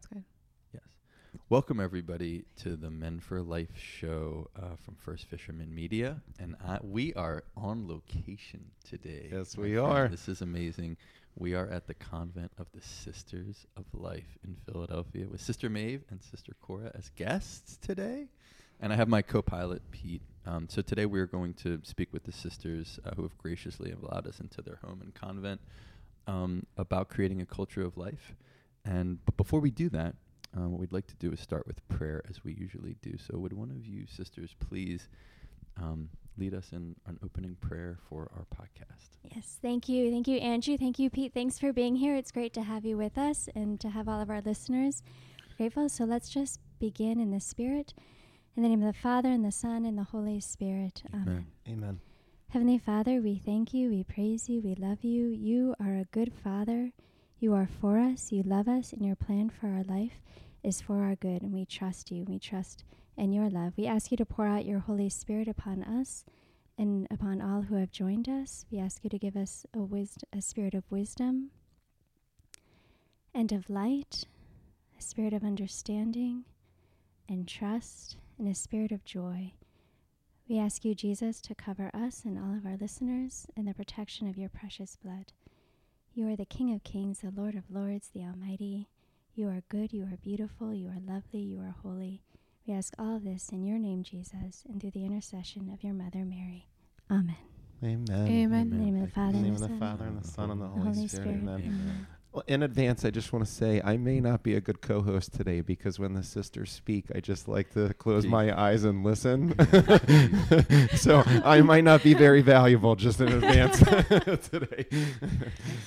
Sounds good. Yes. Welcome everybody to the Men for Life show uh, from First Fisherman Media, and I, we are on location today. Yes, we friend. are. This is amazing. We are at the convent of the Sisters of Life in Philadelphia with Sister Maeve and Sister Cora as guests today, and I have my co-pilot Pete. Um, so today we are going to speak with the sisters uh, who have graciously allowed us into their home and convent um, about creating a culture of life. And but before we do that, uh, what we'd like to do is start with prayer as we usually do. So would one of you sisters please um, lead us in an opening prayer for our podcast? Yes, thank you. Thank you, Andrew. Thank you, Pete. Thanks for being here. It's great to have you with us and to have all of our listeners grateful. So let's just begin in the Spirit. In the name of the Father, and the Son, and the Holy Spirit. Amen. Amen. Heavenly Father, we thank you, we praise you, we love you. You are a good Father. You are for us, you love us, and your plan for our life is for our good, and we trust you. We trust in your love. We ask you to pour out your Holy Spirit upon us and upon all who have joined us. We ask you to give us a, wisd- a spirit of wisdom and of light, a spirit of understanding and trust, and a spirit of joy. We ask you, Jesus, to cover us and all of our listeners in the protection of your precious blood. You are the King of kings, the Lord of lords, the Almighty. You are good, you are beautiful, you are lovely, you are holy. We ask all of this in your name, Jesus, and through the intercession of your Mother, Mary. Amen. Amen. Amen. In the name of the Father, In the name and of the the Son, Father and the Son and the Holy, Holy Spirit. Spirit. Amen. Amen. Well, in advance, I just want to say I may not be a good co-host today because when the sisters speak, I just like to close Gee. my eyes and listen. so I might not be very valuable just in advance today.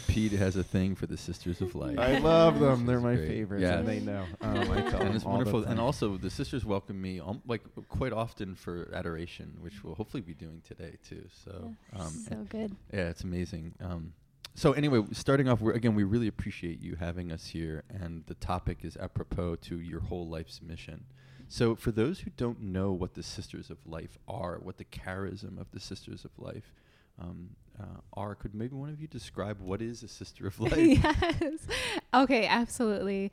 Pete has a thing for the Sisters of light. I love them; they're my great. favorites, Yeah. and they know. Um, I tell and it's wonderful. And also, the sisters welcome me um, like quite often for adoration, which we'll hopefully be doing today too. So, Yeah, um, so good. Yeah, it's amazing. Um, so anyway, starting off, again, we really appreciate you having us here, and the topic is apropos to your whole life's mission. So for those who don't know what the Sisters of Life are, what the charism of the Sisters of Life um, uh, are, could maybe one of you describe what is a Sister of Life? yes. Okay, absolutely.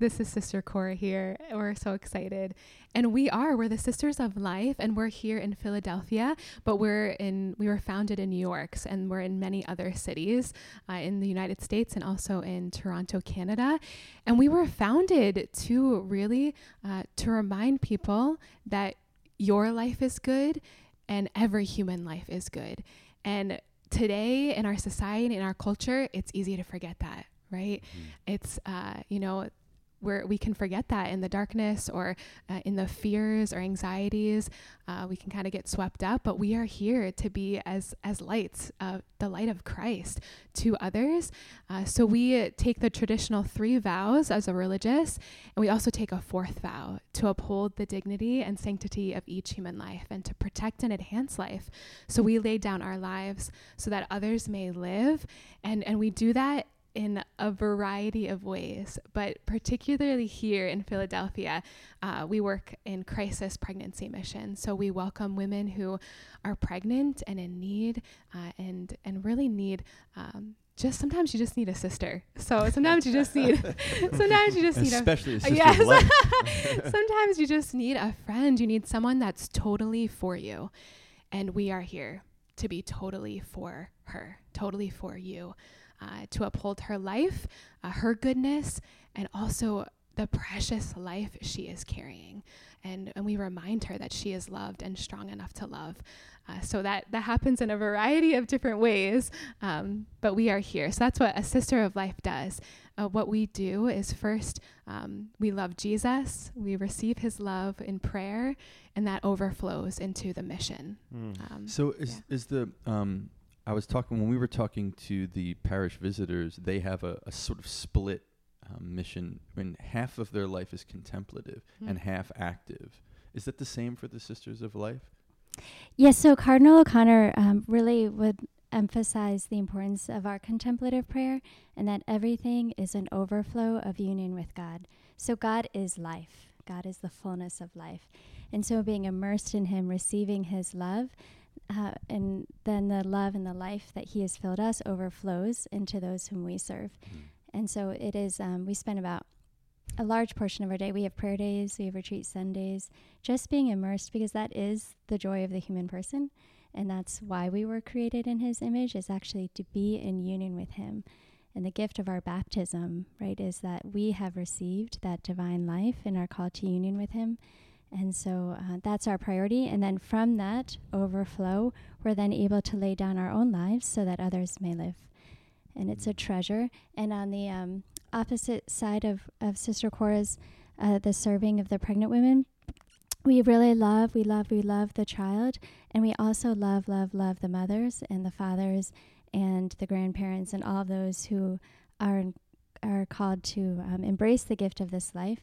This is Sister Cora here. We're so excited. And we are. We're the Sisters of Life and we're here in Philadelphia, but we're in we were founded in New York and we're in many other cities uh, in the United States and also in Toronto, Canada. And we were founded to really uh, to remind people that your life is good and every human life is good. And today in our society in our culture it's easy to forget that right it's uh, you know where we can forget that in the darkness or uh, in the fears or anxieties uh, we can kind of get swept up but we are here to be as as lights uh, the light of christ to others. Uh, so we take the traditional three vows as a religious and we also take a fourth vow to uphold the dignity and sanctity of each human life and to protect and enhance life. So we lay down our lives so that others may live and and we do that in a variety of ways, but particularly here in Philadelphia, uh, we work in crisis pregnancy mission. So we welcome women who are pregnant and in need, uh, and and really need. Um, just sometimes you just need a sister. So sometimes you just need. sometimes you just need a Especially a Sister yes. Sometimes you just need a friend. You need someone that's totally for you. And we are here to be totally for her, totally for you, uh, to uphold her life, uh, her goodness, and also the precious life she is carrying. And, and we remind her that she is loved and strong enough to love. Uh, so that, that happens in a variety of different ways, um, but we are here. So that's what a sister of life does. Uh, what we do is first, um, we love Jesus, we receive his love in prayer, and that overflows into the mission. Mm. Um, So is is the um I was talking when we were talking to the parish visitors, they have a, a sort of split um, mission when half of their life is contemplative Mm. and half active. Is that the same for the Sisters of Life? Yes, so Cardinal O'Connor um, really would emphasize the importance of our contemplative prayer and that everything is an overflow of union with God. So God is life, God is the fullness of life. And so being immersed in Him, receiving His love, uh, and then the love and the life that He has filled us overflows into those whom we serve. And so it is, um, we spend about a large portion of our day. We have prayer days, we have retreat Sundays, just being immersed because that is the joy of the human person. And that's why we were created in his image, is actually to be in union with him. And the gift of our baptism, right, is that we have received that divine life and are called to union with him. And so uh, that's our priority. And then from that overflow, we're then able to lay down our own lives so that others may live. And it's a treasure. And on the um, opposite side of, of Sister Cora's, uh, the serving of the pregnant women, we really love, we love, we love the child. And we also love, love, love the mothers and the fathers and the grandparents and all those who are, are called to um, embrace the gift of this life.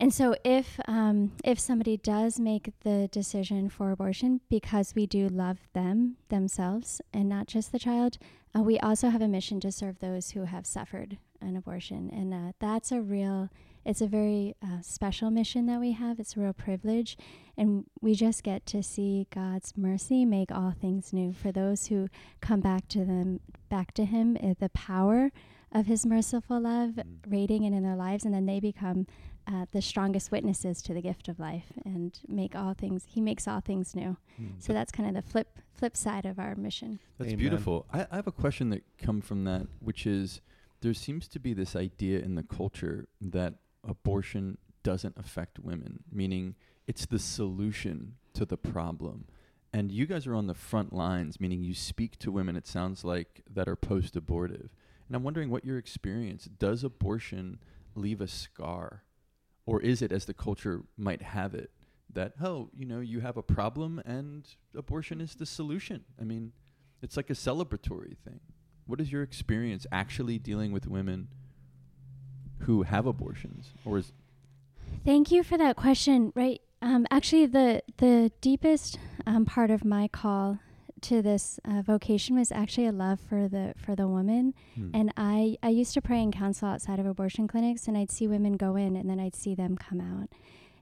And so, if um, if somebody does make the decision for abortion because we do love them themselves and not just the child, uh, we also have a mission to serve those who have suffered an abortion, and uh, that's a real. It's a very uh, special mission that we have. It's a real privilege, and we just get to see God's mercy make all things new for those who come back to them, back to Him. Uh, the power of His merciful love mm. radiating in their lives, and then they become uh, the strongest witnesses to the gift of life and make all things he makes all things new. Mm. so that's kind of the flip flip side of our mission. That's Amen. beautiful. I, I have a question that come from that which is there seems to be this idea in the culture that abortion doesn't affect women meaning it's the solution to the problem. And you guys are on the front lines meaning you speak to women it sounds like that are post abortive and i'm wondering what your experience does abortion leave a scar or is it as the culture might have it that oh you know you have a problem and abortion is the solution? I mean it's like a celebratory thing. What is your experience actually dealing with women who have abortions or is thank you for that question right? Um, actually the the deepest um, part of my call to this uh, vocation was actually a love for the for the woman. Hmm. and I I used to pray and counsel outside of abortion clinics and I'd see women go in and then I'd see them come out.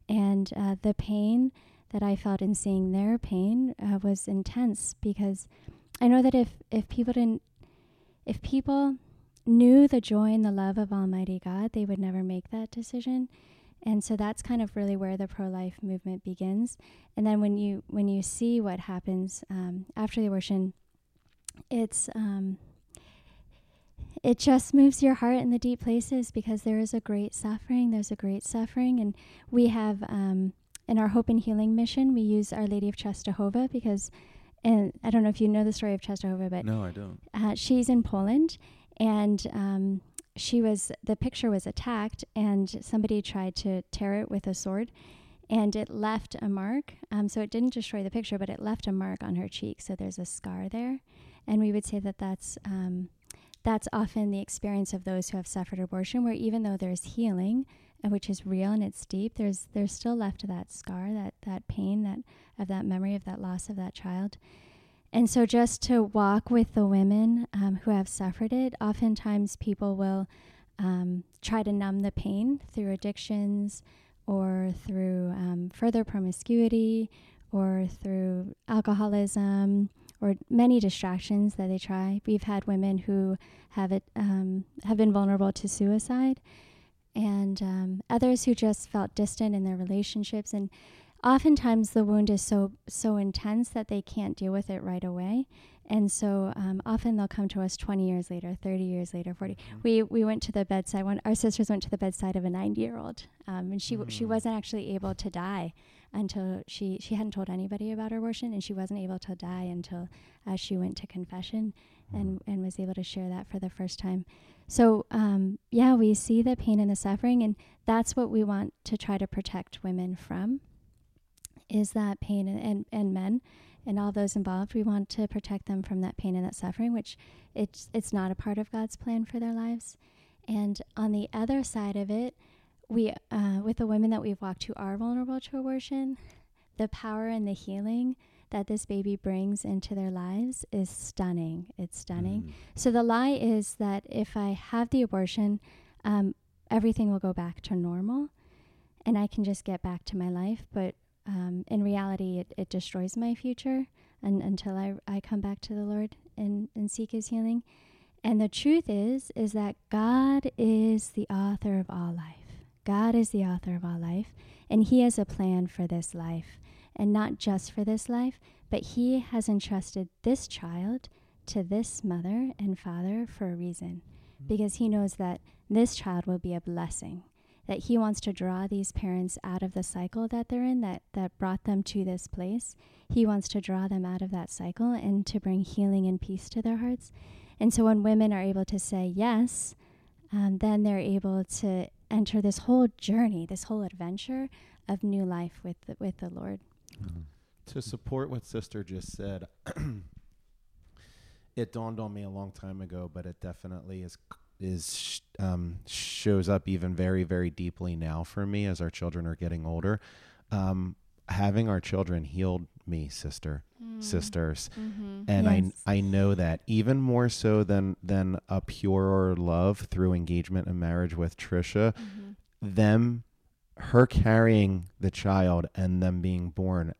And uh, the pain that I felt in seeing their pain uh, was intense because I know that if if people didn't if people knew the joy and the love of Almighty God they would never make that decision and so that's kind of really where the pro-life movement begins. And then when you when you see what happens um, after the abortion it's um, it just moves your heart in the deep places because there is a great suffering there's a great suffering. And we have um, in our hope and healing mission we use our lady of Czestochowa because and i don't know if you know the story of Czestochowa but no i don't. uh, she's in poland and um, she was the picture was attacked and somebody tried to tear it with a sword and it left a mark. Um, so it didn't destroy the picture but it left a mark on her cheek. So there's a scar there. And we would say that that's um, that's often the experience of those who have suffered abortion where even though there's healing uh, which is real and it's deep there's there's still left that scar that that pain that of that memory of that loss of that child and so, just to walk with the women um, who have suffered it, oftentimes people will um, try to numb the pain through addictions or through um, further promiscuity or through alcoholism or many distractions that they try. We've had women who have it um, have been vulnerable to suicide, and um, others who just felt distant in their relationships and oftentimes the wound is so so intense that they can't deal with it right away and so um, often they'll come to us 20 years later 30 years later 40 mm-hmm. we we went to the bedside when our sisters went to the bedside of a 90 year old um, and she mm. she wasn't actually able to die until she she hadn't told anybody about her abortion and she wasn't able to die until uh, she went to confession mm. and and was able to share that for the first time so um, yeah we see the pain and the suffering and that's what we want to try to protect women from is that pain and, and, and men and all those involved. We want to protect them from that pain and that suffering, which it's it's not a part of God's plan for their lives. And on the other side of it, we uh, with the women that we've walked who are vulnerable to abortion, the power and the healing that this baby brings into their lives is stunning. It's stunning. Mm. So the lie is that if I have the abortion, um, everything will go back to normal, and I can just get back to my life. But um, in reality, it, it destroys my future and, until I, I come back to the Lord and, and seek His healing. And the truth is, is that God is the author of all life. God is the author of all life, and He has a plan for this life. And not just for this life, but He has entrusted this child to this mother and father for a reason, because He knows that this child will be a blessing. That he wants to draw these parents out of the cycle that they're in, that, that brought them to this place. He wants to draw them out of that cycle and to bring healing and peace to their hearts. And so when women are able to say yes, um, then they're able to enter this whole journey, this whole adventure of new life with the, with the Lord. To support what Sister just said, it dawned on me a long time ago, but it definitely is is um, shows up even very very deeply now for me as our children are getting older. Um, having our children healed me, sister, sisters, Mm-hmm. and Yes. I I know that even more so than than a purer love through engagement and marriage with Trisha, Mm-hmm. them her carrying the child and them being born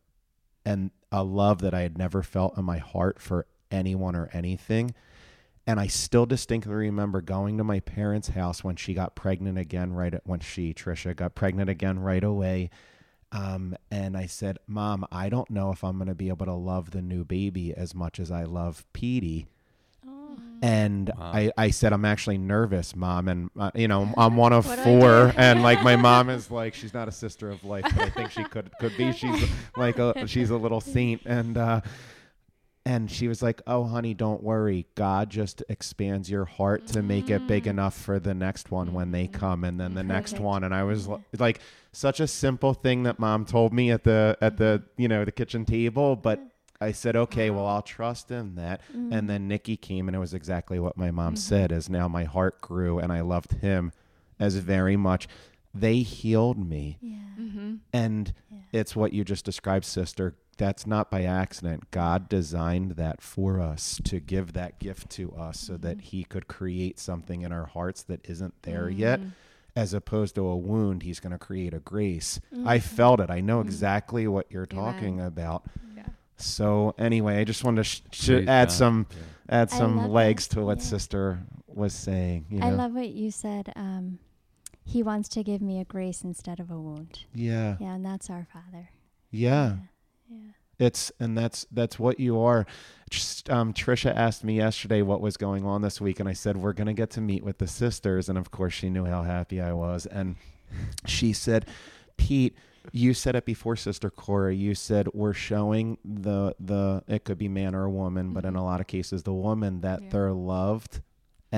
and a love that I had never felt in my heart for anyone or anything. And I still distinctly remember going to my parents' house when she got pregnant again, right at, when she, Trisha, got pregnant again right away. Um, and I said, Mom, I don't know if I'm going to be able to love the new baby as much as I love Petey. And Wow. I, I said, I'm actually nervous, mom. And, uh, you know, I'm one of What do I four. And like my mom is like, she's not a sister of life, but I think she could, could be. She's like, a, she's a little saint. And, uh, and she was like, "Oh, honey, don't worry. God just expands your heart to make it big mm. enough for the next one when they mm. come, and then the next one." And I was li- like, such a simple thing that mom told me at the at the you know the kitchen table, but I said, "Okay, well, I'll trust in that." And mm-hmm. then Nikki came, and it was exactly what my mom mm-hmm. said. As now my heart grew, and I loved him as very much. They healed me, Yeah. Mm-hmm. and Yeah. it's what you just described, sister. That's not by accident. God designed that for us to give that gift to us so that mm-hmm. He could create something in our hearts that isn't there mm. yet. As opposed to a wound, He's going to create a grace. I mm-hmm. felt it. I know mm-hmm. exactly what you're talking about. Yeah. So anyway, I just wanted to sh- sh- add God. some Yeah. add some legs that. to what Yeah. Sister was saying. You know? I love what you said. Um, he wants to give me a grace instead of a wound. yeah, Yeah, and that's our Father. yeah. Yeah. It's and that's that's what you are. Just, um, Trisha asked me yesterday what was going on this week, and I said we're gonna get to meet with the sisters, and of course she knew how happy I was, and she said, "Pete, you said it before, Sister Cora. You said we're showing the the it could be man or woman, but in a lot of cases the woman that Yeah. they're loved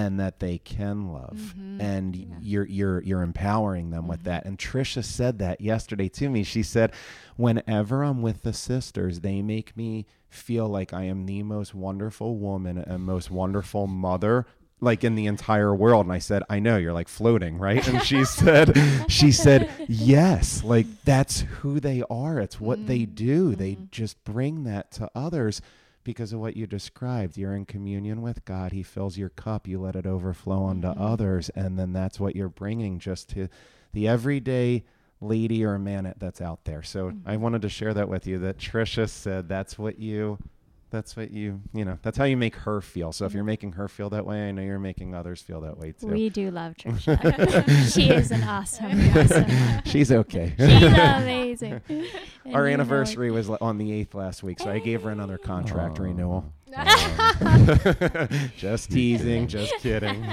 and that they can love, Mhm. and Yeah. you're you're you're empowering them with Mhm. that." And Trisha said that yesterday to me. She said whenever I'm with the sisters, they make me feel like I am the most wonderful woman and most wonderful mother like in the entire world and I said I know you're like floating right and she said she said yes like that's who they are it's what they do they Mhm. just bring that to others because of what you described you're in communion with God he fills your cup you let it overflow onto Mhm. others and then that's what you're bringing just to the everyday lady or man that's out there. So I Mhm. wanted to share that with you that Trisha said that's what you that's what you you know that's how you make her feel. So if you're making her feel that way, I know you're making others feel that way too. We do love Trisha. she is an awesome, awesome. She's okay. She's amazing. Our you know anniversary was on the 8th last week, so I gave her another contract Aw. renewal. just teasing, just kidding.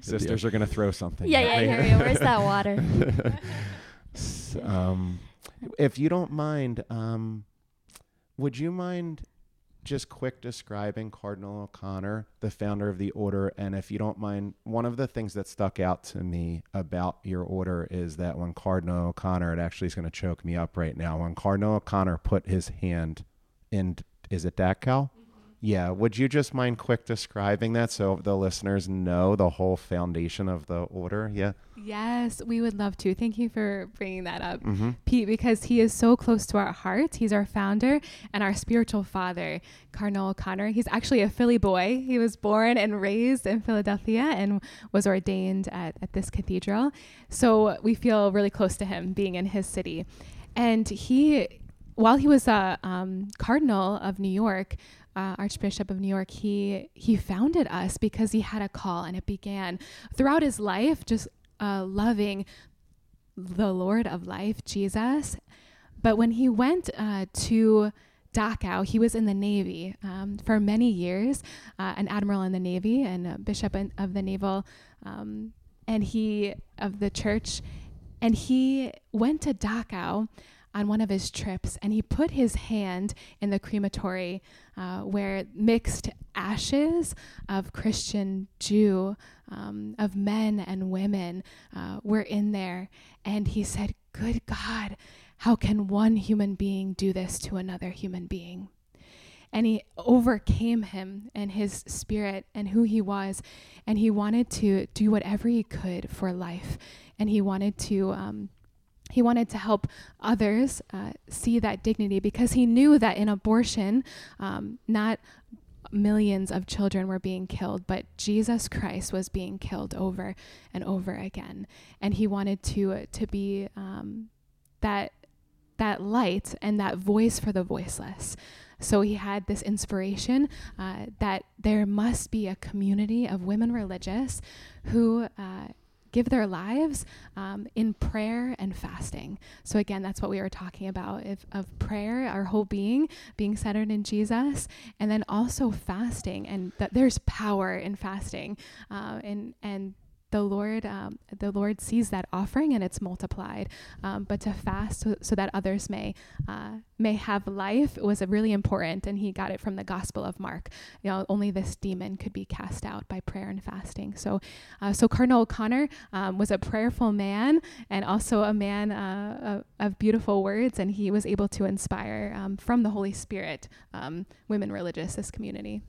Sisters are going to throw something. Yeah, yeah, me. yeah, yeah. Where's that water? S- um, if you don't mind, um, would you mind just quick describing Cardinal O'Connor, the founder of the order? And if you don't mind, one of the things that stuck out to me about your order is that when Cardinal O'Connor, it actually is going to choke me up right now. When Cardinal O'Connor put his hand in, is it Dachau? Yeah. Would you just mind quick describing that so the listeners know the whole foundation of the order? Yeah. Yes, we would love to. Thank you for bringing that up, Mm-hmm. Pete, because he is so close to our hearts. He's our founder and our spiritual father, Cardinal O'Connor. He's actually a Philly boy. He was born and raised in Philadelphia and was ordained at, at this cathedral. So we feel really close to him being in his city. And he, while he was a um, cardinal of New York, uh, Archbishop of New York, he he founded us because he had a call, and it began throughout his life, just uh, loving the Lord of life, Jesus. But when he went uh, to Dachau, he was in the Navy um, for many years, uh, an admiral in the Navy and a bishop in, of the naval, um, and he of the church, and he went to Dachau on one of his trips, and he put his hand in the crematory uh, where mixed ashes of Christian Jew, um, of men and women, uh, were in there, and he said, "Good God." How can one human being do this to another human being? And he overcame him and his spirit and who he was. And he wanted to do whatever he could for life. And he wanted to. Um, he wanted to help others uh, see that dignity because he knew that in abortion, um, not millions of children were being killed, but Jesus Christ was being killed over and over again. And he wanted to uh, to be um, that that light and that voice for the voiceless. So he had this inspiration uh, that there must be a community of women religious who uh, give their lives um, in prayer and fasting. So again, that's what we were talking about if, of prayer, our whole being being centered in Jesus, and then also fasting, and that there's power in fasting, uh, and and the Lord, um, the Lord sees that offering and it's multiplied. Um, but to fast so, so that others may uh, may have life was really important, and he got it from the Gospel of Mark. You know, only this demon could be cast out by prayer and fasting. So, uh, so Cardinal O'Connor um, was a prayerful man and also a man uh, of, of, beautiful words, and he was able to inspire um, from the Holy Spirit um, women religious this community.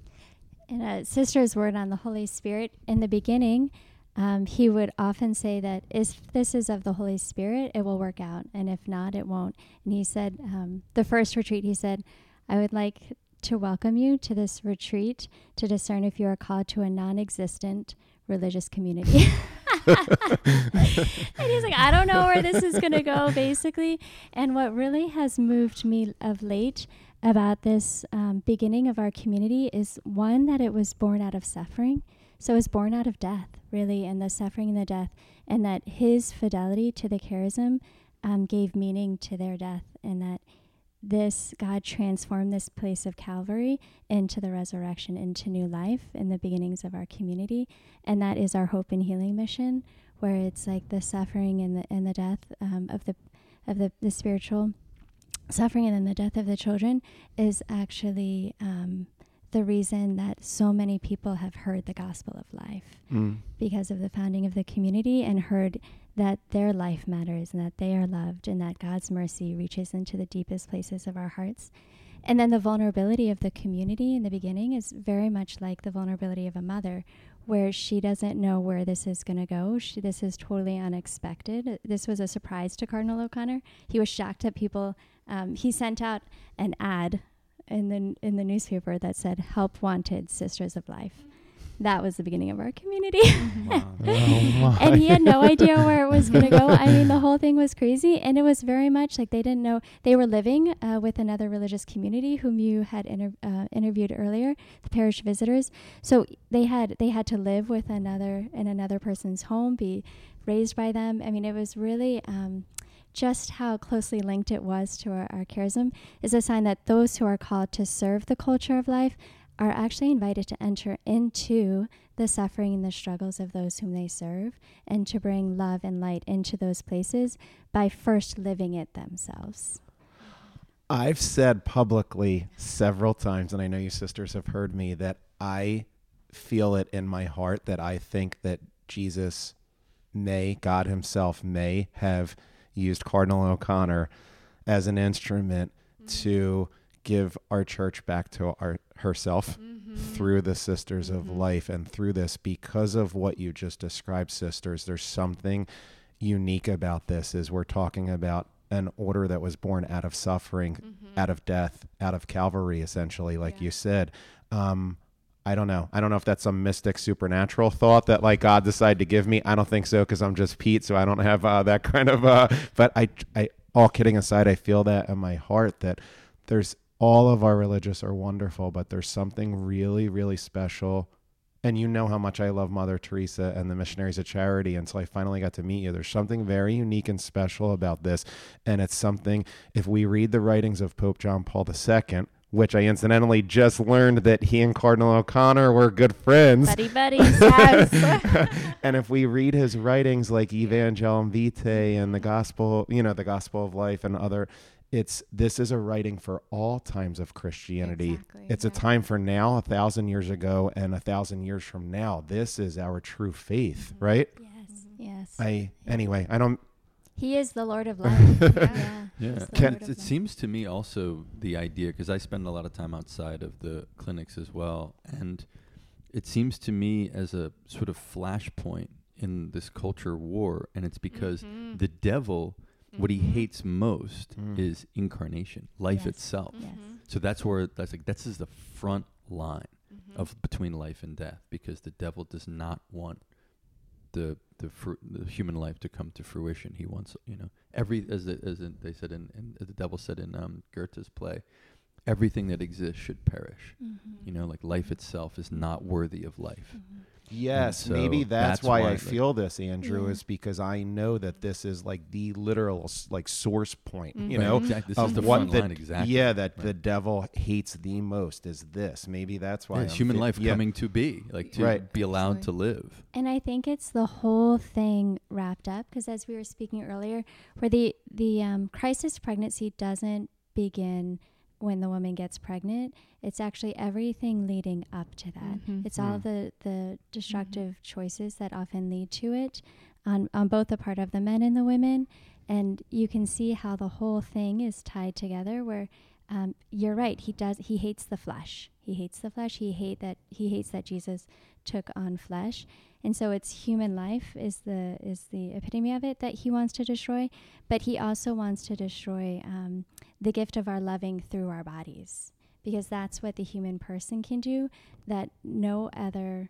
And a sister's word on the Holy Spirit in the beginning um, he would often say that if this is of the Holy Spirit, it will work out, and if not, it won't. And he said, um, the first retreat, he said, I would like to welcome you to this retreat to discern if you are called to a non existent religious community. and he's like, I don't know where this is going to go, basically. And what really has moved me of late about this um, beginning of our community is one, that it was born out of suffering. So it was born out of death, really, and the suffering and the death, and that his fidelity to the charism um, gave meaning to their death, and that this God transformed this place of Calvary into the resurrection, into new life in the beginnings of our community, and that is our hope and healing mission, where it's like the suffering and the and the death um, of the of the, the spiritual suffering and then the death of the children is actually um, the reason that so many people have heard the gospel of life mm. because of the founding of the community and heard that their life matters and that they are loved and that God's mercy reaches into the deepest places of our hearts. And then the vulnerability of the community in the beginning is very much like the vulnerability of a mother, where she doesn't know where this is going to go. She, this is totally unexpected. This was a surprise to Cardinal O'Connor. He was shocked at people. Um, he sent out an ad in the in the newspaper that said "Help Wanted Sisters of Life." That was the beginning of our community. oh and he had no idea where it was going to go. I mean, the whole thing was crazy. And it was very much like they didn't know. They were living uh, with another religious community whom you had inter- uh, interviewed earlier, the parish visitors. So they had they had to live with another in another person's home, be raised by them. I mean, it was really. Um, just how closely linked it was to our, our charism is a sign that those who are called to serve the culture of life are actually invited to enter into the suffering and the struggles of those whom they serve and to bring love and light into those places by first living it themselves. I've said publicly several times, and I know you sisters have heard me, that I feel it in my heart that I think that Jesus may, God Himself may have used Cardinal O'Connor as an instrument mm-hmm. to give our church back to our herself mm-hmm. through the sisters mm-hmm. of life and through this because of what you just described sisters there's something unique about this is we're talking about an order that was born out of suffering mm-hmm. out of death out of calvary essentially like yeah. you said um, I don't know. I don't know if that's some mystic supernatural thought that like God decided to give me. I don't think so because I'm just Pete, so I don't have uh, that kind of. Uh, but I, I, all kidding aside, I feel that in my heart that there's all of our religious are wonderful, but there's something really, really special and you know how much I love Mother Teresa and the Missionaries of Charity until I finally got to meet you. There's something very unique and special about this. And it's something, if we read the writings of Pope John Paul II, which I incidentally just learned that he and Cardinal O'Connor were good friends. Buddy buddies. yes. and if we read his writings like Evangelium Vitae and the Gospel, you know, the Gospel of Life and other, it's this is a writing for all times of Christianity. Exactly, It's a time for now, a thousand years ago, and a thousand years from now. This is our true faith, mm-hmm. right? yes. Mm-hmm. Yes. I anyway, I don't. He is the Lord of life. Yeah. yeah. Yeah, He's Can- it, life. seems to me also the idea because I spend a lot of time outside of the clinics as well, and it seems to me as a sort of flashpoint in this culture war, and it's because Mhm. the devil, what he Mhm. hates most Mm. is incarnation, life Yes. itself. Yes. Mhm. So that's where that's like this is the front line Mhm. of between life and death because the devil does not want the the, fru- the human life to come to fruition. He wants you know every as the, as in, they said in, in as the devil said in um, Goethe's play, everything that exists should perish. Mhm. You know, like life itself is not worthy of life. Mhm. Yes, so maybe that's, that's why, why, I feel this, Andrew, Yeah. is because I know that this is like the literal like source point. You Mhm. Right, know, exactly. This of is the what front the line exactly. yeah that the devil hates the most is this. Maybe that's why Yeah, human fe- life yeah. coming to be, like to Right. be allowed Absolutely. to live. And I think it's the whole thing wrapped up because, as we were speaking earlier, where the the um, crisis pregnancy doesn't begin when the woman gets pregnant. It's actually everything leading up to that. Mhm. It's all Mm. the the destructive choices that often lead to it, on on both the part of the men and the women. And you can see how the whole thing is tied together. Where um, you're right, he does. He hates the flesh. He hates the flesh. He hate that. He hates that Jesus took on flesh and so it's human life is the is the epitome of it that he wants to destroy but he also wants to destroy um, the gift of our loving through our bodies because that's what the human person can do that no other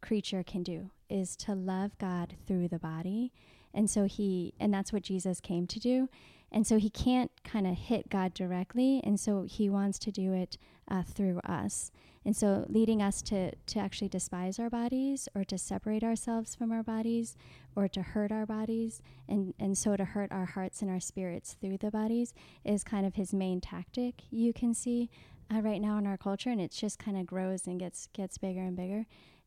creature can do is to love god through the body and so he and that's what jesus came to do and so he can't kind of hit god directly and so he wants to do it uh, through us. And so leading us to to actually despise our bodies or to separate ourselves from our bodies or to hurt our bodies and and so to hurt our hearts and our spirits through the bodies is kind of his main tactic you can see uh, right now in our culture and it just kind of grows and gets gets bigger and bigger.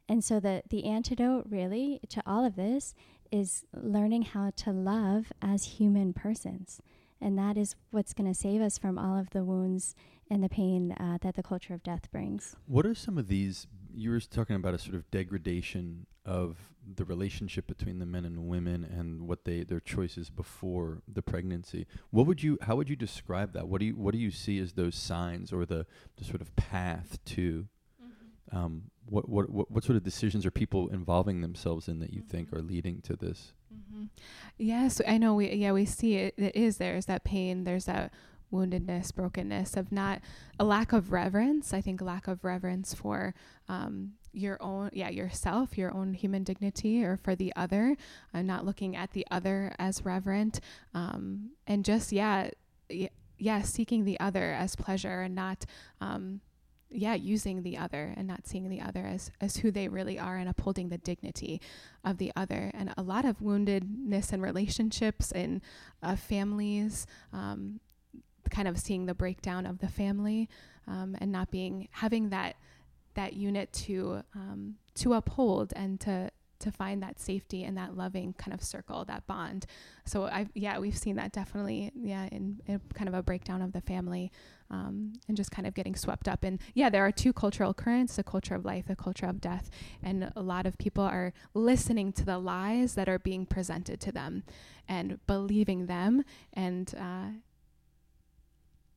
And so the the antidote really to all of this is learning how to love as human persons and that is what's going to save us from all of the wounds and the pain uh, that the culture of death brings What are some of these? You were talking about a sort of degradation of the relationship between the men and women and what they their choices before the pregnancy. What would you? How would you describe that? What do you What do you see as those signs or the the sort of path to? Um, what, what what what sort of decisions are people involving themselves in that you think Mhm. are leading to this? Mhm. Yes, I know. We yeah we see it. It is there's that pain. There's that woundedness, brokenness of not a lack of reverence. I think lack of reverence for um, your own yeah yourself, your own human dignity, or for the other. Uh, not looking at the other as reverent, um, and just yeah y- yeah seeking the other as pleasure and not. Um, yeah, using the other and not seeing the other as, as who they really are and upholding the dignity of the other. And a lot of woundedness in relationships and uh, families, um, kind of seeing the breakdown of the family um, and not being having that that unit to um, to uphold and to to find that safety and that loving kind of circle, that bond. So I yeah, we've seen that definitely yeah in, in kind of a breakdown of the family um, and just kind of getting swept up in yeah there are two cultural currents the culture of life the culture of death and a lot of people are listening to the lies that are being presented to them and believing them and uh,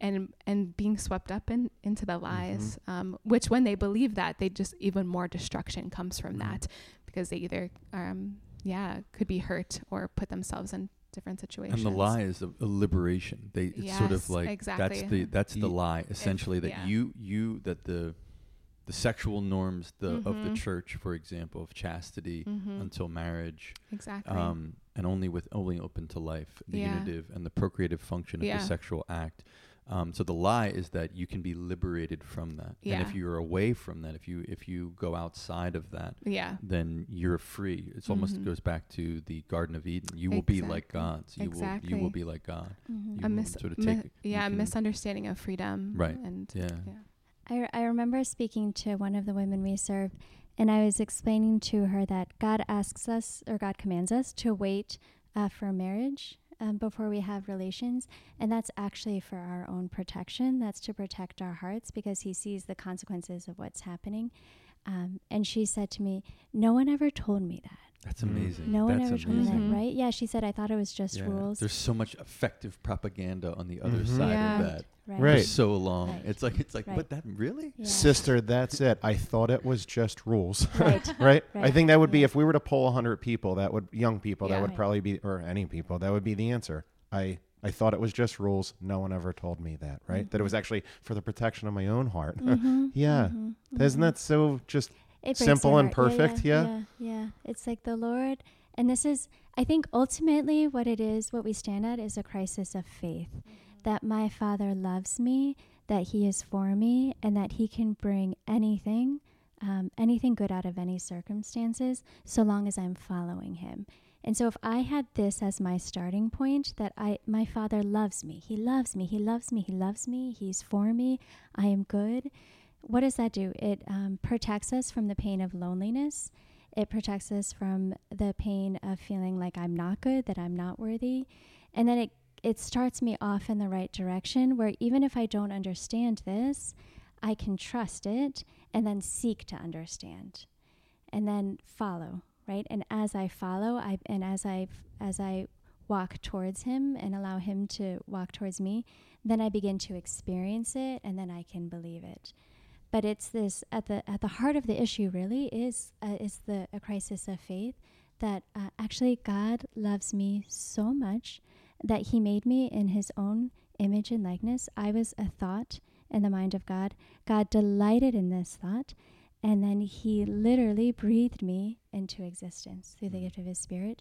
and and being swept up in into the lies um, which when they believe that they just even more destruction comes from Mhm. that because they either um yeah could be hurt or put themselves in different situations And the lie is a, a liberation. They it's sort of like exactly. that's the that's the lie essentially that yeah. you you that the the sexual norms the of the Mhm. church, for example, of chastity Mhm. until marriage, exactly um, and only with only open to life, the Yeah. unitive and the procreative function of Yeah. the sexual act. Um, so the lie is that you can be liberated from that, and if you're away from that, if you if you go outside of that, Yeah. then you're free. It's almost Mhm. goes back to the Garden of Eden. You will be like Exactly. God. So you will you will be like God. Mhm. You A mis- sort of mi- yeah, a misunderstanding of freedom. Right. And Yeah. yeah. I, I remember speaking to one of the women we serve, and I was explaining to her that God asks us, or God commands us, to wait uh, for marriage um, before we have relations. And that's actually for our own protection. That's to protect our hearts because He sees the consequences of what's happening. Um, and she said to me, No one ever told me that. That's Mm. amazing. No one That's ever told me. That, right? Yeah, she said, I thought it was just Yeah. rules. There's so much effective propaganda on the other Mhm. side Yeah. of that right. for so long. Right. It's like it's like, Right. but that really? Yeah. Sister, that's it. I thought it was just rules. Right. right? I think that would be if we were to poll 100 people, that would young people, Yeah. that would Right. probably be or any people, that would be the answer. I I thought it was just rules. No one ever told me that, right? That it was Mhm. actually for the protection of my own heart. Mhm, Yeah. mhm, Isn't mhm. that so just It breaks simple and perfect? Yeah, Yeah. yeah, yeah. It's like the Lord, and this is, I think, ultimately what it is. What we stand at is a crisis of faith. That my Father loves me, that He is for me, and that He can bring anything, um, anything good out of any circumstances, so long as I'm following Him. And so, if I had this as my starting point, that I, my Father loves me, He loves me, He loves me, He loves me, He's for me, I am good what does that do? It um, protects us from the pain of loneliness. It protects us from the pain of feeling like I'm not good, that I'm not worthy. And then it, it starts me off in the right direction where even if I don't understand this, I can trust it and then seek to understand and then follow, right? And as I follow, I and as I as I walk towards him and allow him to walk towards me, then I begin to experience it and then I can believe it but it's this at the at the heart of the issue really is uh, is the a crisis of faith that uh, actually God loves me so much that he made me in his own image and likeness. I was a thought in the mind of God. God delighted in this thought and then he literally breathed me into existence through the gift of his spirit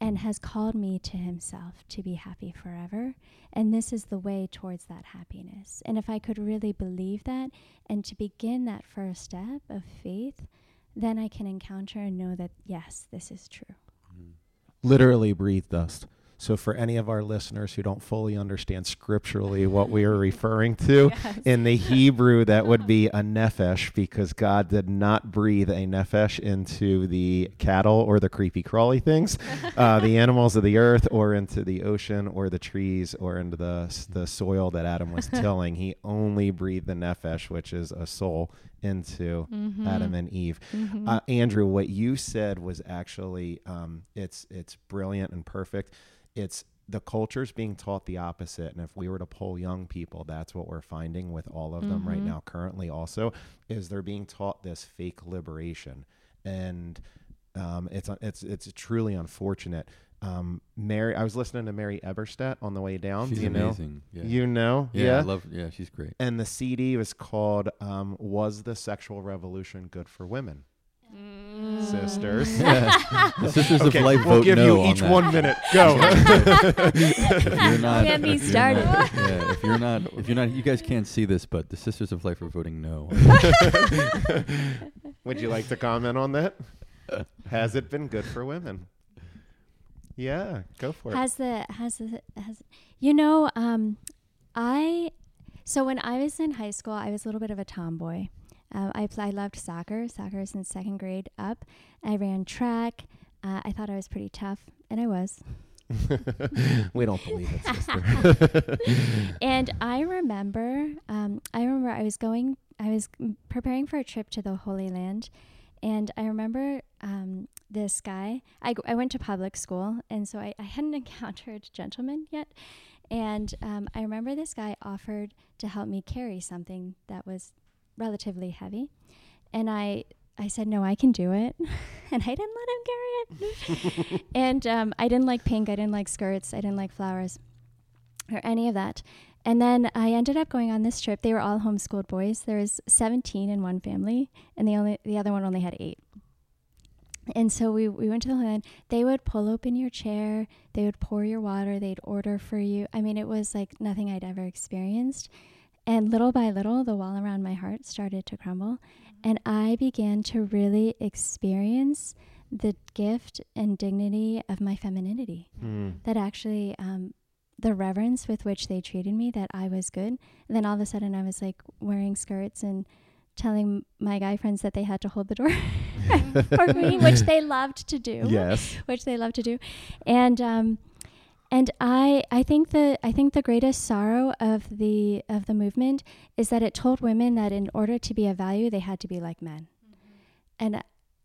and has called me to himself to be happy forever and this is the way towards that happiness and if i could really believe that and to begin that first step of faith, then I can encounter and know that, yes, this is true. Literally breathed us. So for any of our listeners who don't fully understand scripturally what we are referring to, Yes. in the Hebrew that would be a nephesh because God did not breathe a nephesh into the cattle or the creepy crawly things, uh, the animals of the earth, or into the ocean or the trees or into the the soil that Adam was tilling. He only breathed the nephesh, which is a soul, into Mhm. Adam and Eve. Mhm. Uh, Andrew, what you said was actually um, it's it's brilliant and perfect. It's the culture's being taught the opposite, and if we were to poll young people, that's what we're finding with all of them right Mhm. now. Currently, also is they're being taught this fake liberation, and um, it's it's it's truly unfortunate. Um, Mary, I was listening to Mary Eberstadt on the way down. She's Do you know? amazing. Yeah. You know? yeah, I love. Yeah, she's great. and the CD was called um, "Was the Sexual Revolution Good for Women?" Mm. Sisters. Yeah. the Sisters Okay, of Life we'll vote give no you each that. one minute. Go. if you're not, Get me if you're started. not- yeah, if you're not, if you're not, you guys can't see this, but the Sisters of Life are voting no. Would you like to comment on that? Has it been good for women? Yeah, go for it. Has the has the has you know um, I so when I was in high school, I was a little bit of a tomboy. Um, I pl- I loved soccer, soccer since second grade up. I ran track. Uh, I thought I was pretty tough, and I was. we don't believe it, sister. and I remember, um, I remember I was going, I was preparing for a trip to the Holy Land, and I remember um, this guy. I, g- I went to public school, and so I, I hadn't encountered gentlemen yet. And um, I remember this guy offered to help me carry something that was relatively heavy, and I. I said no, I can do it, and I didn't let him carry it. and um, I didn't like pink, I didn't like skirts, I didn't like flowers, or any of that. And then I ended up going on this trip. They were all homeschooled boys. There was 17 in one family, and the only the other one only had eight. And so we, we went to the Land. They would pull open your chair, they would pour your water, they'd order for you. I mean, it was like nothing I'd ever experienced. And little by little, the wall around my heart started to crumble. And I began to really experience the gift and dignity of my femininity. Hmm. That actually, um, the reverence with which they treated me, that I was good. And then all of a sudden, I was like wearing skirts and telling my guy friends that they had to hold the door for me, which they loved to do. Yes. Which they loved to do. And, um, and I, I think the I think the greatest sorrow of the of the movement is that it told women that in order to be of value they had to be like men, mm-hmm. and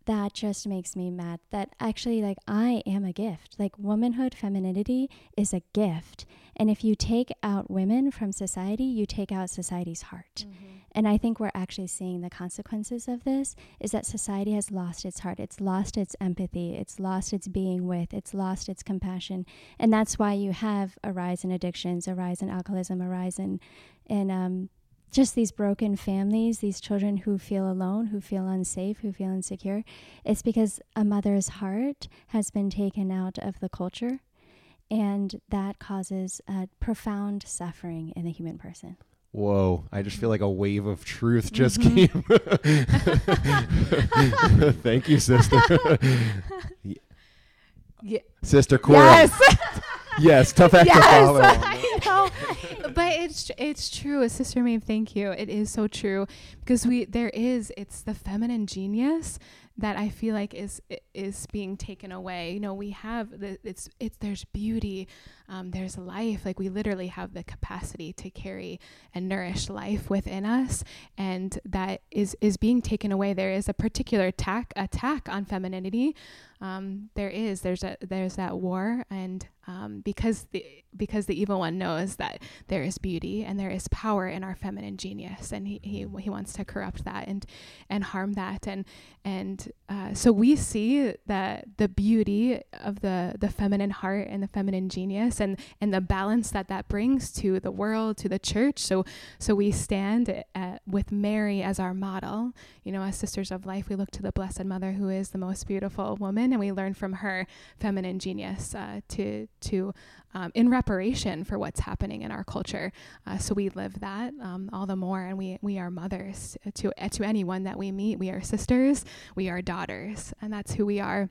that just makes me mad. That actually like I am a gift. Like womanhood, femininity is a gift, and if you take out women from society, you take out society's heart. And I think we're actually seeing the consequences of this is that society has lost its heart. It's lost its empathy. It's lost its being with. It's lost its compassion. And that's why you have a rise in addictions, a rise in alcoholism, a rise in, in um, just these broken families, these children who feel alone, who feel unsafe, who feel insecure. It's because a mother's heart has been taken out of the culture. And that causes uh, profound suffering in the human person. Whoa, I just feel like a wave of truth just Mhm. came. Thank you, sister. Yeah. sister Cora. Yes. Yes, tough act to yes. follow. I know. But it's it's true. Sister Maeve, thank you. It is so true because we there is it's the feminine genius that I feel like is is being taken away. You know, we have the it's it's there's beauty, um, there's life. Like we literally have the capacity to carry and nourish life within us, and that is is being taken away. There is a particular attack attack on femininity. Um, there is there's a there's that war, and um, because the because the evil one knows that there is beauty and there is power in our feminine genius, and he he, he wants to corrupt that and and harm that, and and uh, so we see that the beauty of the the feminine heart and the feminine genius, and and the balance that that brings to the world, to the church. So so we stand at, with Mary as our model. You know, as sisters of life, we look to the Blessed Mother, who is the most beautiful woman, and we learn from her feminine genius uh, to to um, in reparation for what's happening in our culture. Uh, so we live that um, all the more, and we we are mothers to to anyone that we meet. We are sisters, we are daughters, and that's who we are.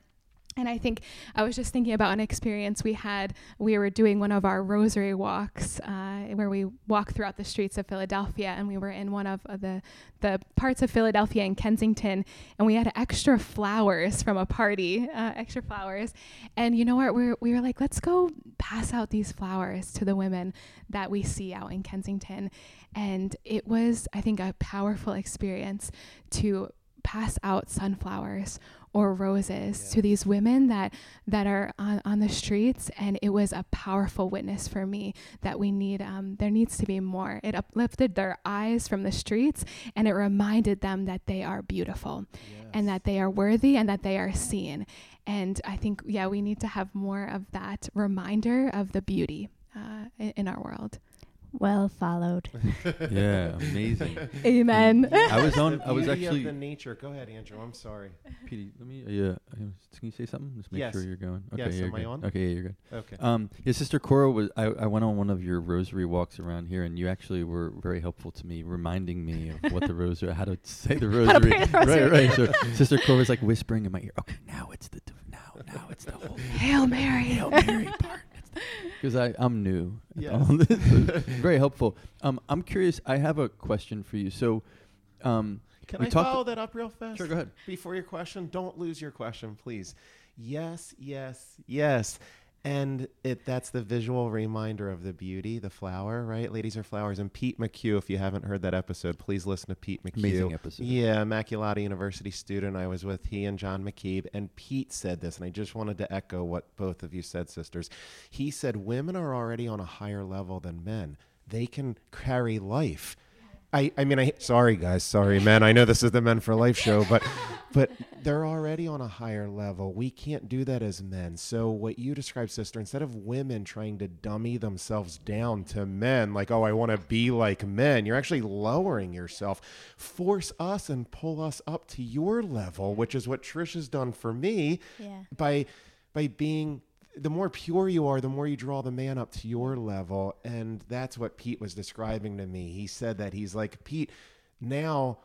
And I think I was just thinking about an experience we had. We were doing one of our rosary walks uh, where we walk throughout the streets of Philadelphia, and we were in one of uh, the the parts of Philadelphia in Kensington, and we had extra flowers from a party, uh, extra flowers. And you know what? We were, we were like, let's go pass out these flowers to the women that we see out in Kensington. And it was, I think, a powerful experience to pass out sunflowers or roses to these women that that are on, on the streets and it was a powerful witness for me that we need um, there needs to be more. It uplifted their eyes from the streets and it reminded them that they are beautiful and that they are worthy and that they are seen. And i think yeah we need to have more of that reminder of the beauty uh, in, in our world Well followed. Yeah, amazing. amen I was on. The I was beauty of actually. the nature. Go ahead, Andrew. I'm sorry. Petey, let me. Uh, yeah. uh, Can you say something? Just make Yes. sure you're going. Okay, Yes, you're am I on? Okay, yeah, you're good. Okay. Um, yeah, Sister Cora was. I, I went on one of your rosary walks around here, and you actually were very helpful to me, reminding me of what the rosary, how to say the rosary. How to pray the rosary. Right, right. So Sister Cora was like whispering in my ear. Okay, now it's the now, now it's the whole hail mary Hail Mary part. Because I I'm new. at Yes. all this. So very helpful. Um, I'm curious. I have a question for you. So, um, Can I follow that up real fast? sure, go ahead. Before your question, don't lose your question, please. Yes, yes, yes. And it that's the visual reminder of the beauty, the flower, right? Ladies are flowers. And Pete McHugh, if you haven't heard that episode, please listen to Pete McHugh. Amazing episode. Yeah, Immaculata University student I was with, he and John McKeeb. And Pete said this, and I just wanted to echo what both of you said, sisters. He said, Women are already on a higher level than men, they can carry life. I, I mean, I sorry guys, sorry men. I know this is the Men for Life show, but but they're already on a higher level. We can't do that as men. So what you describe, sister, instead of women trying to dummy themselves down to men, like, oh, I want to be like men, you're actually lowering yourself. Force us and pull us up to your level, which is what Trish has done for me Yeah. by by being the more pure you are, the more you draw the man up to your level. And that's what Pete was describing to me. He said that he's like, Pete, now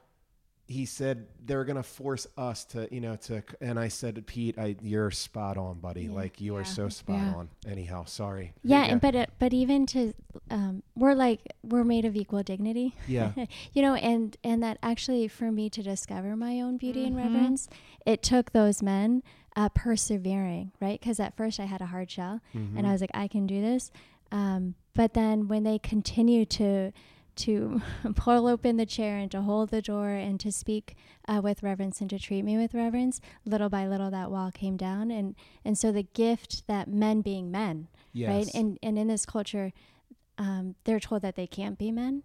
he said they're going to force us to, you know, to, and I said, Pete, I, you're spot on, buddy. Yeah. Like you are so spot Yeah. on. Anyhow, sorry. Yeah, and but it, but even to um, we're like we're made of equal dignity. Yeah. you know, and and that actually for me to discover my own beauty and Mhm. reverence, it took those men uh, persevering, right? Because at first I had a hard shell, Mm-hmm. and I was like, I can do this. Um, but then when they continue to to pull open the chair and to hold the door and to speak uh, with reverence and to treat me with reverence, little by little that wall came down, and and so the gift that men being men, yes. right? And and in this culture, um, they're told that they can't be men.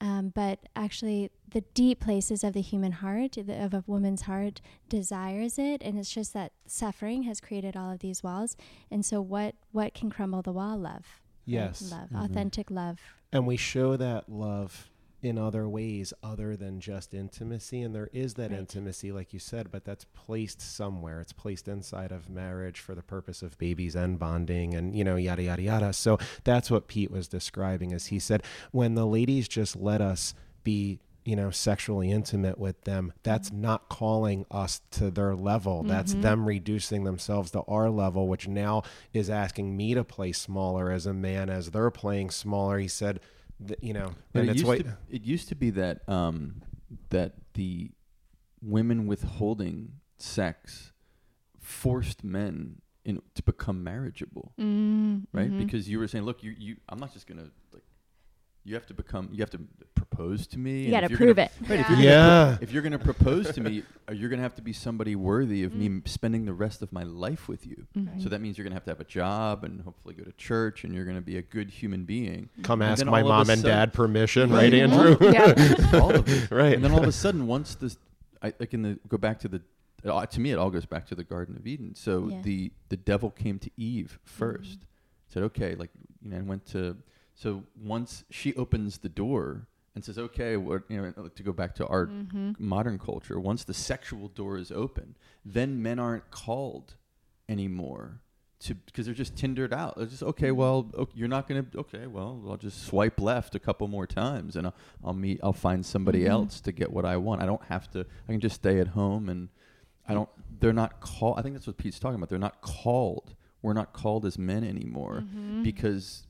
Um, but actually, the deep places of the human heart, the, of a woman's heart, desires it, and it's just that suffering has created all of these walls. And so, what what can crumble the wall? Love. right? Yes. love, Mhm. authentic love. And we show that love in other ways other than just intimacy. And there is that Right. intimacy, like you said, but that's placed somewhere. It's placed inside of marriage for the purpose of babies and bonding and, you know, yada, yada, yada. So that's what Pete was describing as he said, when the ladies just let us be you know sexually intimate with them that's not calling us to their level. That's Mhm. them reducing themselves to our level which now is asking me to play smaller as a man as they're playing smaller. He said th- you know But and it, it's used what to, it used to be that um, that the women withholding sex forced men in, to become marriageable, Mm, right? Because you were saying, look, you, you I'm not just gonna like you have to become you have to propose to me. You and got to prove gonna- it. Right, if Yeah. you're gonna if you're gonna propose to me, uh, you're gonna have to be somebody worthy of me Mm. m- spending the rest of my life with you. Mhm. So that means you're gonna have to have a job and hopefully go to church, and you're gonna be a good human being. come And ask my all of mom and sudden- dad permission Right. right andrew Yeah. all of it. right And then all of a sudden, once this, I like in the go back to the, uh, to me, it all goes back to the Garden of Eden. So Yeah. the the devil came to Eve 1st said, okay, like you know, and went to. So once she opens the door and says, okay, what you know, to go back to our Mhm. modern culture, once the sexual door is open, then men aren't called anymore to because they're just tindered out. They're just okay. Well, okay, you're not gonna. Okay, well, I'll just swipe left a couple more times, and I'll, I'll meet. I'll find somebody Mhm. else to get what I want. I don't have to. I can just stay at home, and I don't. They're not called. I think that's what Pete's talking about. They're not called. We're not called as men anymore Mhm. because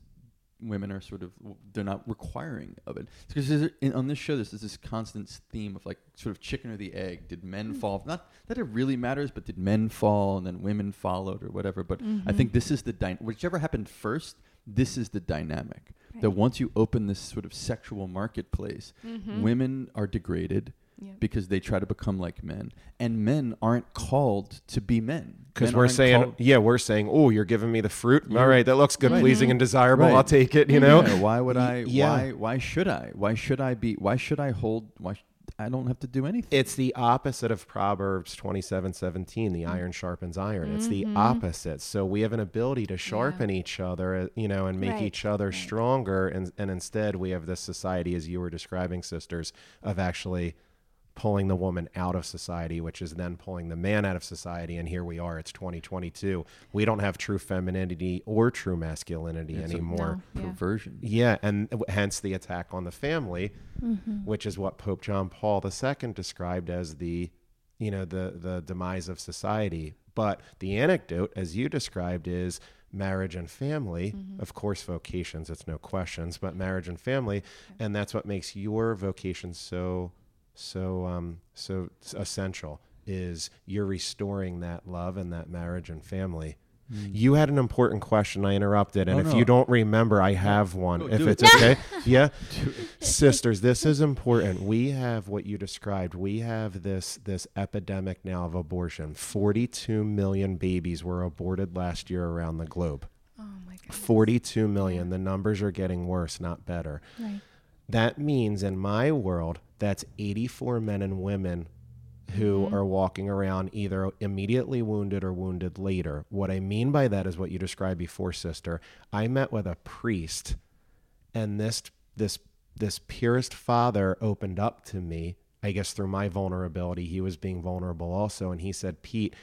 women are sort of they're not requiring of it. Because there's in, on this show there's, there's this constant theme of like sort of chicken or the egg. Did men fall? Not that it really matters but did men fall and then women followed or whatever but i Mhm. think this is the dy- whichever happened first this is the dynamic. That once you open this sort of sexual marketplace Mhm. women are degraded Yeah. because they try to become like men and men aren't called to be men because we're saying called- yeah we're saying oh you're giving me the fruit all You're- that looks good Right. pleasing and desirable Right. i'll take it you know Yeah, why would i yeah. Why? Why should I? Why should I be? Why should I hold? Why? Sh- I don't have to do anything. It's the opposite of Proverbs twenty-seven seventeen. The iron sharpens iron. It's the Mhm. opposite. So we have an ability to sharpen each other, uh, you know, and make Right, each other right. stronger. And, and instead, we have this society, as you were describing, sisters, of actually pulling the woman out of society, which is then pulling the man out of society. And here we are. It's 2022. We don't have true femininity or true masculinity It's a- anymore. No. Yeah. Perversion. Yeah, and hence the attack on the family, Mhm. which is what Pope John Paul II described as the, you know, the the demise of society. But the anecdote, as you described, is marriage and family. Of course, vocations, it's no questions, but marriage and family, and that's what makes your vocation so, so, um, so essential. Is you're restoring that love and that marriage and family. You had an important question. I interrupted, and. Oh, if no. you don't remember, I have one. Go if do it. it's okay, yeah, sisters, this is important. We have what you described. We have this this epidemic now of abortion. Forty-two million babies were aborted last year around the globe. Oh my god. Forty-two million. The numbers are getting worse, not better. Right. That means in my world, that's 84 men and women who Mhm. are walking around either immediately wounded or wounded later. What I mean by that is what you described before, sister. I met with a priest, and this this this purest father opened up to me. I guess through my vulnerability, he was being vulnerable also, and he said, "Pete,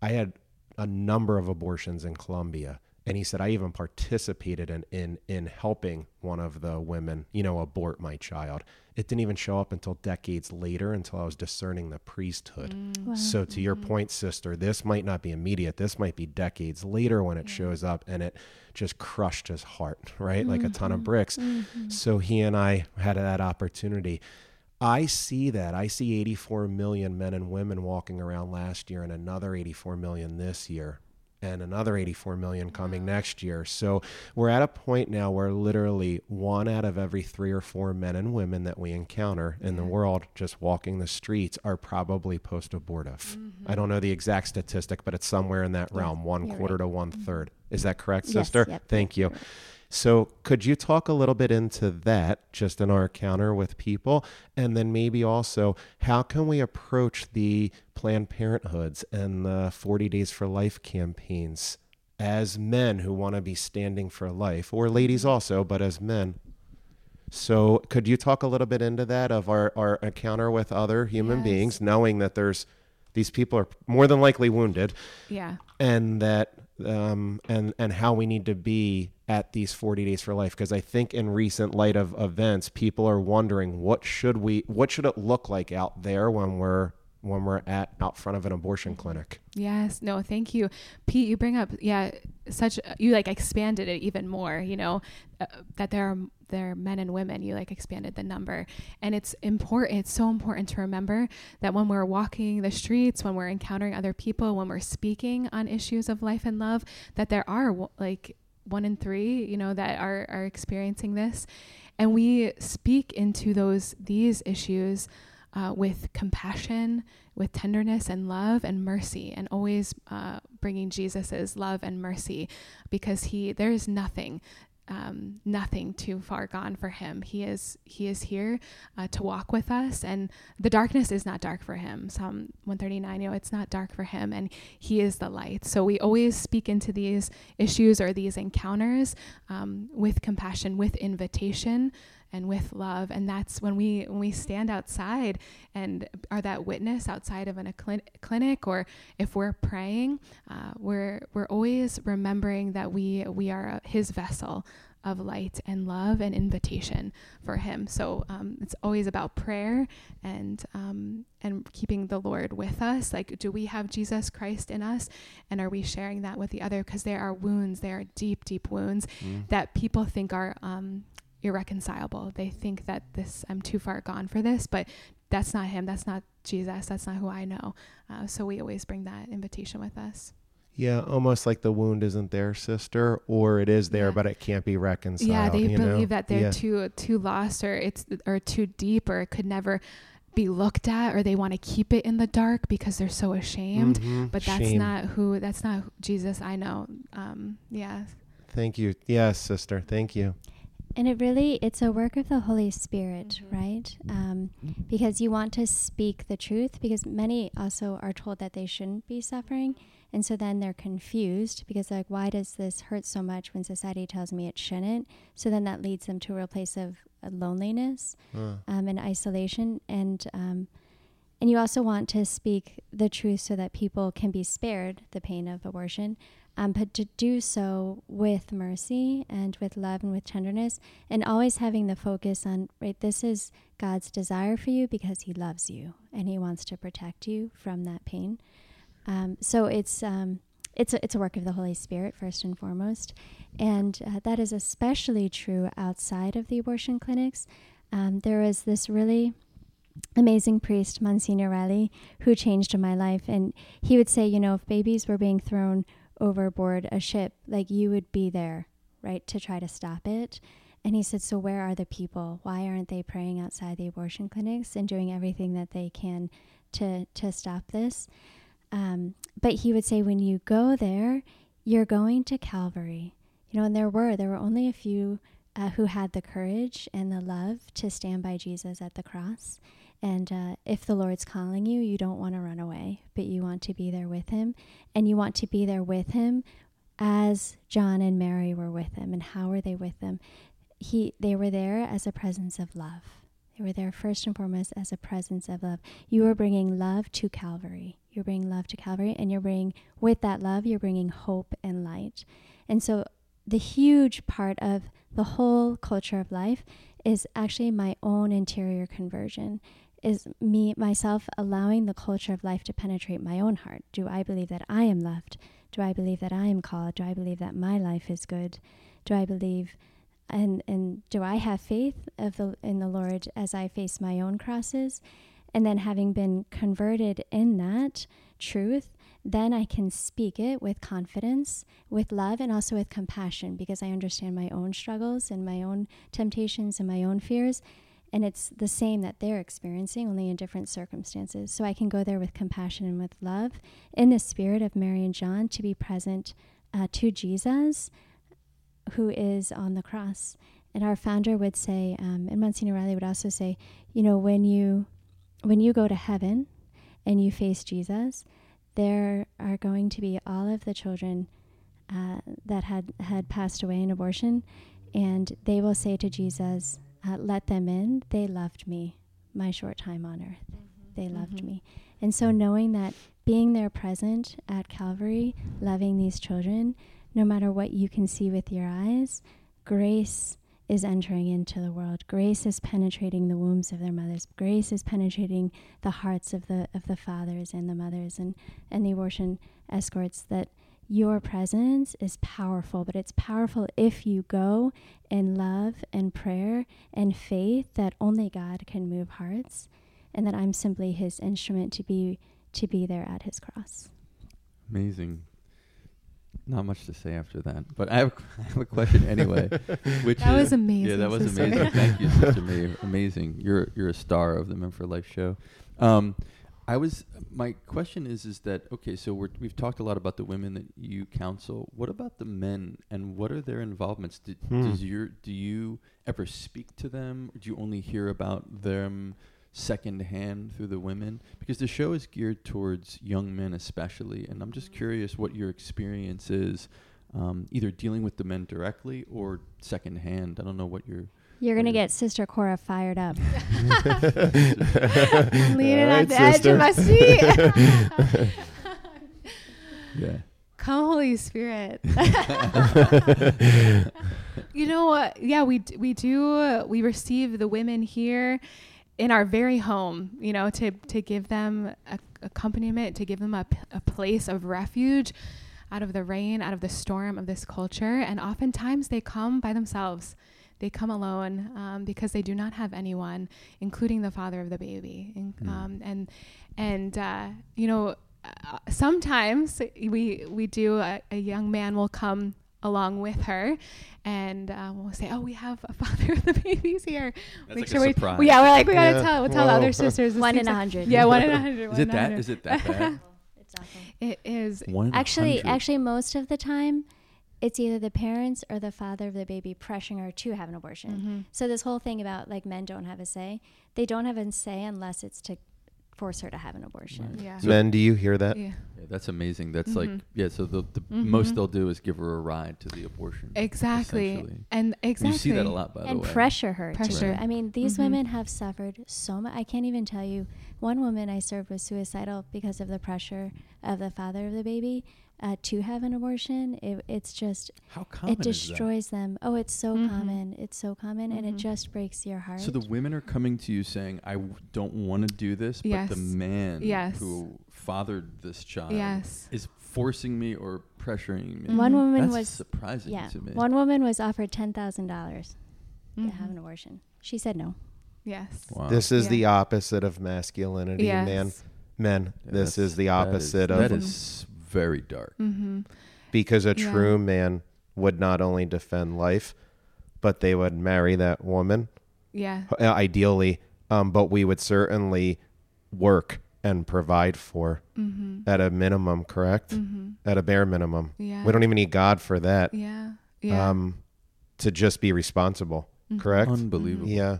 I had a number of abortions in Colombia." And he said, I even participated in, in, in helping one of the women, you know, abort my child. It didn't even show up until decades later until I was discerning the priesthood. Mm. Wow. So, to your Mhm. point, sister, this might not be immediate. This might be decades later when it Yeah. shows up and it just crushed his heart, right? Like a ton of Mhm. bricks. Mhm. So, he and I had that opportunity. I see that. I see 84 million men and women walking around last year and another 84 million this year and another 84 million coming next year. So we're at a point now where literally one out of every three or four men and women that we encounter in the world just walking the streets are probably post abortive. I don't know the exact statistic, but it's somewhere in that realm, one you're quarter right. to one mm-hmm. third. Is that correct, Yes, sister? yep, Thank you. So, could you talk a little bit into that just in our encounter with people? And then maybe also, how can we approach the Planned Parenthoods and the 40 Days for Life campaigns as men who want to be standing for life, or ladies also, but as men? So, could you talk a little bit into that of our, our encounter with other human Yes. beings, knowing that there's these people are more than likely wounded, Yeah. and that um, and and how we need to be at these 40 days for life because i think in recent light of events people are wondering what should we what should it look like out there when we're when we're at out front of an abortion clinic Yes. No, thank you. Pete, you bring up, yeah, such, you like expanded it even more, you know, uh, that there are, there are men and women, you like expanded the number. And it's important, it's so important to remember that when we're walking the streets, when we're encountering other people, when we're speaking on issues of life and love, that there are like one in three, you know, that are, are experiencing this. And we speak into those, these issues uh, with compassion, with tenderness and love and mercy, and always uh, bringing Jesus's love and mercy, because he there is nothing, um, nothing too far gone for him. He is he is here uh, to walk with us, and the darkness is not dark for him. Psalm one thirty nine, you know, it's not dark for him, and he is the light. So we always speak into these issues or these encounters um, with compassion, with invitation and with love. And that's when we when we stand outside and are that witness outside of an, a clin- clinic or if we're praying uh, we're we're always remembering that we we are his vessel of light and love and invitation for him. So um, it's always about prayer and um, and keeping the lord with us. Like do we have jesus christ in us? And are we sharing that with the other? Because there are wounds there are deep deep wounds that people think are um, irreconcilable. They think that this I'm too far gone for this, but that's not him. That's not Jesus. That's not who I know. Uh, so we always bring that invitation with us. yeah almost like the wound isn't there sister or it is there Yeah. but it can't be reconciled yeah, they believe know? that they're Yeah. too too lost or it's or too deep or it could never be looked at or they want to keep it in the dark because they're so ashamed. Mhm. But that's Shame. not who that's not Jesus I know. Um, yeah. thank you yes sister thank you And it really, it's a work of the Holy Spirit, Mhm. right? Um, because you want to speak the truth, because many also are told that they shouldn't be suffering. And so then they're confused because, like, why does this hurt so much when society tells me it shouldn't? So then that leads them to a real place of uh, loneliness Uh, um, and isolation. And, um, and you also want to speak the truth so that people can be spared the pain of abortion, um, but to do so with mercy and with love and with tenderness, and always having the focus on, right, this is God's desire for you because He loves you and He wants to protect you from that pain. Um, so it's, um, it's, a, it's a work of the Holy Spirit, first and foremost. And uh, that is especially true outside of the abortion clinics. Um, there was this really amazing priest, Monsignor Reilly, who changed my life. And he would say, you know, if babies were being thrown overboard a ship, like you would be there, right, to try to stop it. And he said, so where are the people? Why aren't they praying outside the abortion clinics and doing everything that they can to to stop this? Um, but he would say, when you go there, you're going to Calvary. You know, and there were there were only a few uh, who had the courage and the love to stand by Jesus at the cross. And uh, if the Lord's calling you, you don't want to run away, but you want to be there with Him. And you want to be there with Him as John and Mary were with Him. And how were they with Him? He, they were there as a presence of love. They were there first and foremost as a presence of love. You are bringing love to Calvary. You're bringing love to Calvary, and you're bringing, with that love, you're bringing hope and light. And so, the huge part of the whole culture of life is actually my own interior conversion is me myself allowing the culture of life to penetrate my own heart. Do i believe that i am loved? Do i believe that i am called? Do i believe that my life is good? Do i believe and and do i have faith of the in the lord as i face my own crosses? And then having been converted in that truth then I can speak it with confidence, with love, and also with compassion because I understand my own struggles and my own temptations and my own fears. And it's the same that they're experiencing, only in different circumstances. So I can go there with compassion and with love in the spirit of Mary and John to be present uh, to Jesus, who is on the cross. And our founder would say, um, and Monsignor Reilly would also say, you know, when you when you go to heaven and you face Jesus, there are going to be all of the children uh, that had, had passed away in abortion, and they will say to Jesus, uh, Let them in. They loved me my short time on earth. Mm-hmm. They loved mm-hmm. me. And so, knowing that being there present at Calvary, loving these children, no matter what you can see with your eyes, grace is entering into the world. Grace is penetrating the wombs of their mothers. Grace is penetrating the hearts of the of the fathers and the mothers and, and the abortion escorts that your presence is powerful, but it's powerful if you go in love and prayer and faith that only God can move hearts and that I'm simply his instrument to be to be there at his cross. Amazing not much to say after that, but I have, I have a question anyway. which that is, was amazing. Yeah, that was sister. amazing. Thank you, Sister Maeve. Amazing. You're you're a star of the Men for Life show. Um, I was. My question is, is that okay? So we have talked a lot about the women that you counsel. What about the men, and what are their involvements? Do, hmm. Does your do you ever speak to them? Or do you only hear about them? secondhand through the women because the show is geared towards young men especially and i'm just curious what your experience is um, either dealing with the men directly or secondhand i don't know what your you're going to get Sister Cora fired up. Leaning right, on the sister. edge of my seat. yeah. Come, Holy Spirit. you know what? Yeah, we d- we do. Uh, we receive the women here in our very home, you know, to, to give them a, accompaniment, to give them a, p- a place of refuge out of the rain, out of the storm of this culture. And oftentimes they come by themselves. They come alone um, because they do not have anyone, including the father of the baby. And, mm. um, and, and uh, you know, uh, sometimes we, we do, a, a young man will come along with her and um, we'll say, "Oh, we have a father of the babies here." That's Make like sure we, well, yeah, we're like, we gotta yeah. tell, we'll tell the other sisters. one in a hundred. Yeah, one in a hundred. Is it that? Is it that bad? it's awful. It is. One actually, actually, most of the time, it's either the parents or the father of the baby pressuring her to have an abortion. Mm-hmm. So this whole thing about like men don't have a say, they don't have a say unless it's to force her to have an abortion. Right. Yeah. So Men, do you hear that? Yeah. yeah that's amazing. That's mm-hmm. like yeah. So the, the mm-hmm. most they'll do is give her a ride to the abortion. Exactly. And exactly. You see that a lot, by and the way. And pressure her. Pressure. Right. I mean, these mm-hmm. women have suffered so much. I can't even tell you. One woman I served was suicidal because of the pressure of the father of the baby uh, to have an abortion. It, it's just how common it destroys them. Oh, it's so mm-hmm. common. It's so common, mm-hmm. and it mm-hmm. just breaks your heart. So the women are coming to you saying, "I w- don't want to do this," yes. but the man yes. who fathered this child yes. is forcing me or pressuring me. One woman That's was surprising yeah, to me. One woman was offered ten thousand dollars to have mm-hmm. an abortion. She said no. Yes. Wow. This is yeah. the opposite of masculinity, yes. man. Men, yeah, this is the opposite that is, of. That is very dark. Mm-hmm. Because a yeah. true man would not only defend life, but they would marry that woman. Yeah. Uh, ideally, um, but we would certainly work and provide for mm-hmm. at a minimum, correct? Mm-hmm. At a bare minimum. Yeah. We don't even need God for that. Yeah. Yeah. Um, to just be responsible, mm-hmm. correct? Unbelievable. Yeah.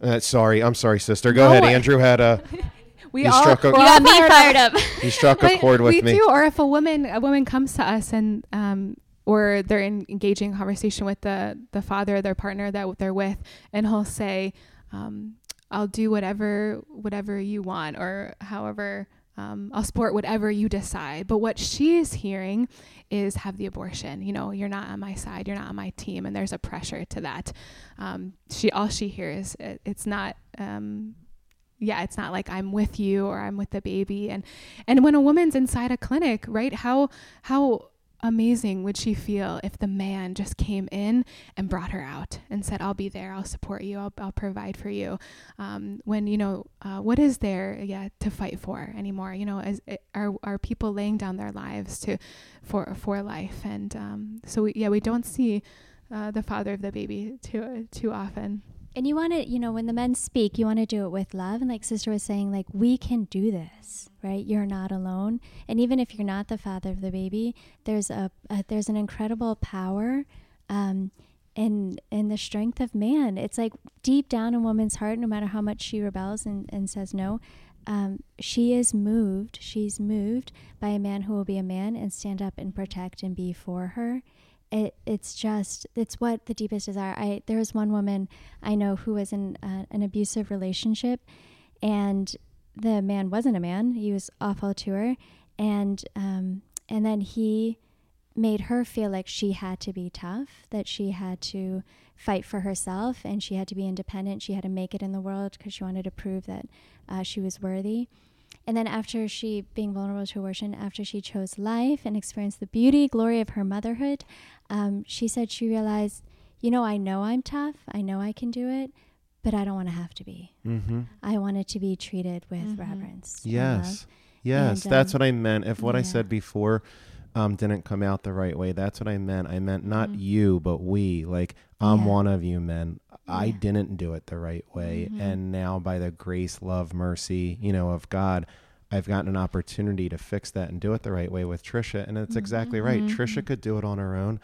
Uh, sorry, I'm sorry, sister. Go No, ahead. I- Andrew had a We You all, struck a- You got me fired up. he struck a chord with we me. do, or if a woman a woman comes to us and um or they're in engaging conversation with the the father, their partner that they're with, and he'll say, um, "I'll do whatever whatever you want, or however." Um, I'll support whatever you decide. But what she is hearing is have the abortion. You know, you're not on my side. You're not on my team, and there's a pressure to that. Um, she all she hears it, it's not. Um, yeah, it's not like I'm with you or I'm with the baby. And and when a woman's inside a clinic, right? How how amazing would she feel if the man just came in and brought her out and said, "I'll be there. I'll support you. I'll I'll provide for you." Um, when you know uh, what is there, yeah, to fight for anymore? You know, as are are people laying down their lives to for for life? And um, so we, yeah, we don't see uh, the father of the baby too too often. And you want to, you know, when the men speak, you want to do it with love. And like Sister was saying, like, we can do this, right? You're not alone. And even if you're not the father of the baby, there's a, a there's an incredible power um, in in the strength of man. It's like deep down in woman's heart, no matter how much she rebels and, and says no, um, she is moved. She's moved by a man who will be a man and stand up and protect and be for her it it's just it's what the deepest desire. I there was one woman i know who was in uh, an abusive relationship and the man wasn't a man. He was awful to her and um and then he made her feel like she had to be tough that she had to fight for herself and she had to be independent. She had to make it in the world because she wanted to prove that uh, she was worthy. And then after she being vulnerable to abortion, after she chose life and experienced the beauty, glory of her motherhood, um, she said she realized, you know, I know I'm tough, I know I can do it, but I don't want to have to be. mm-hmm. I wanted to be treated with Mhm. reverence. Yes. Yes, And, that's um, what I meant. If what I said before um, didn't come out the right way, that's what I meant. I meant not Mhm. you, but we. Like, I'm Yeah. one of you men. I Yeah. didn't do it the right way. Mhm. And now, by the grace, love, mercy, you know, of God, I've gotten an opportunity to fix that and do it the right way with Trisha. And it's exactly right. Mhm. Trisha could do it on her own.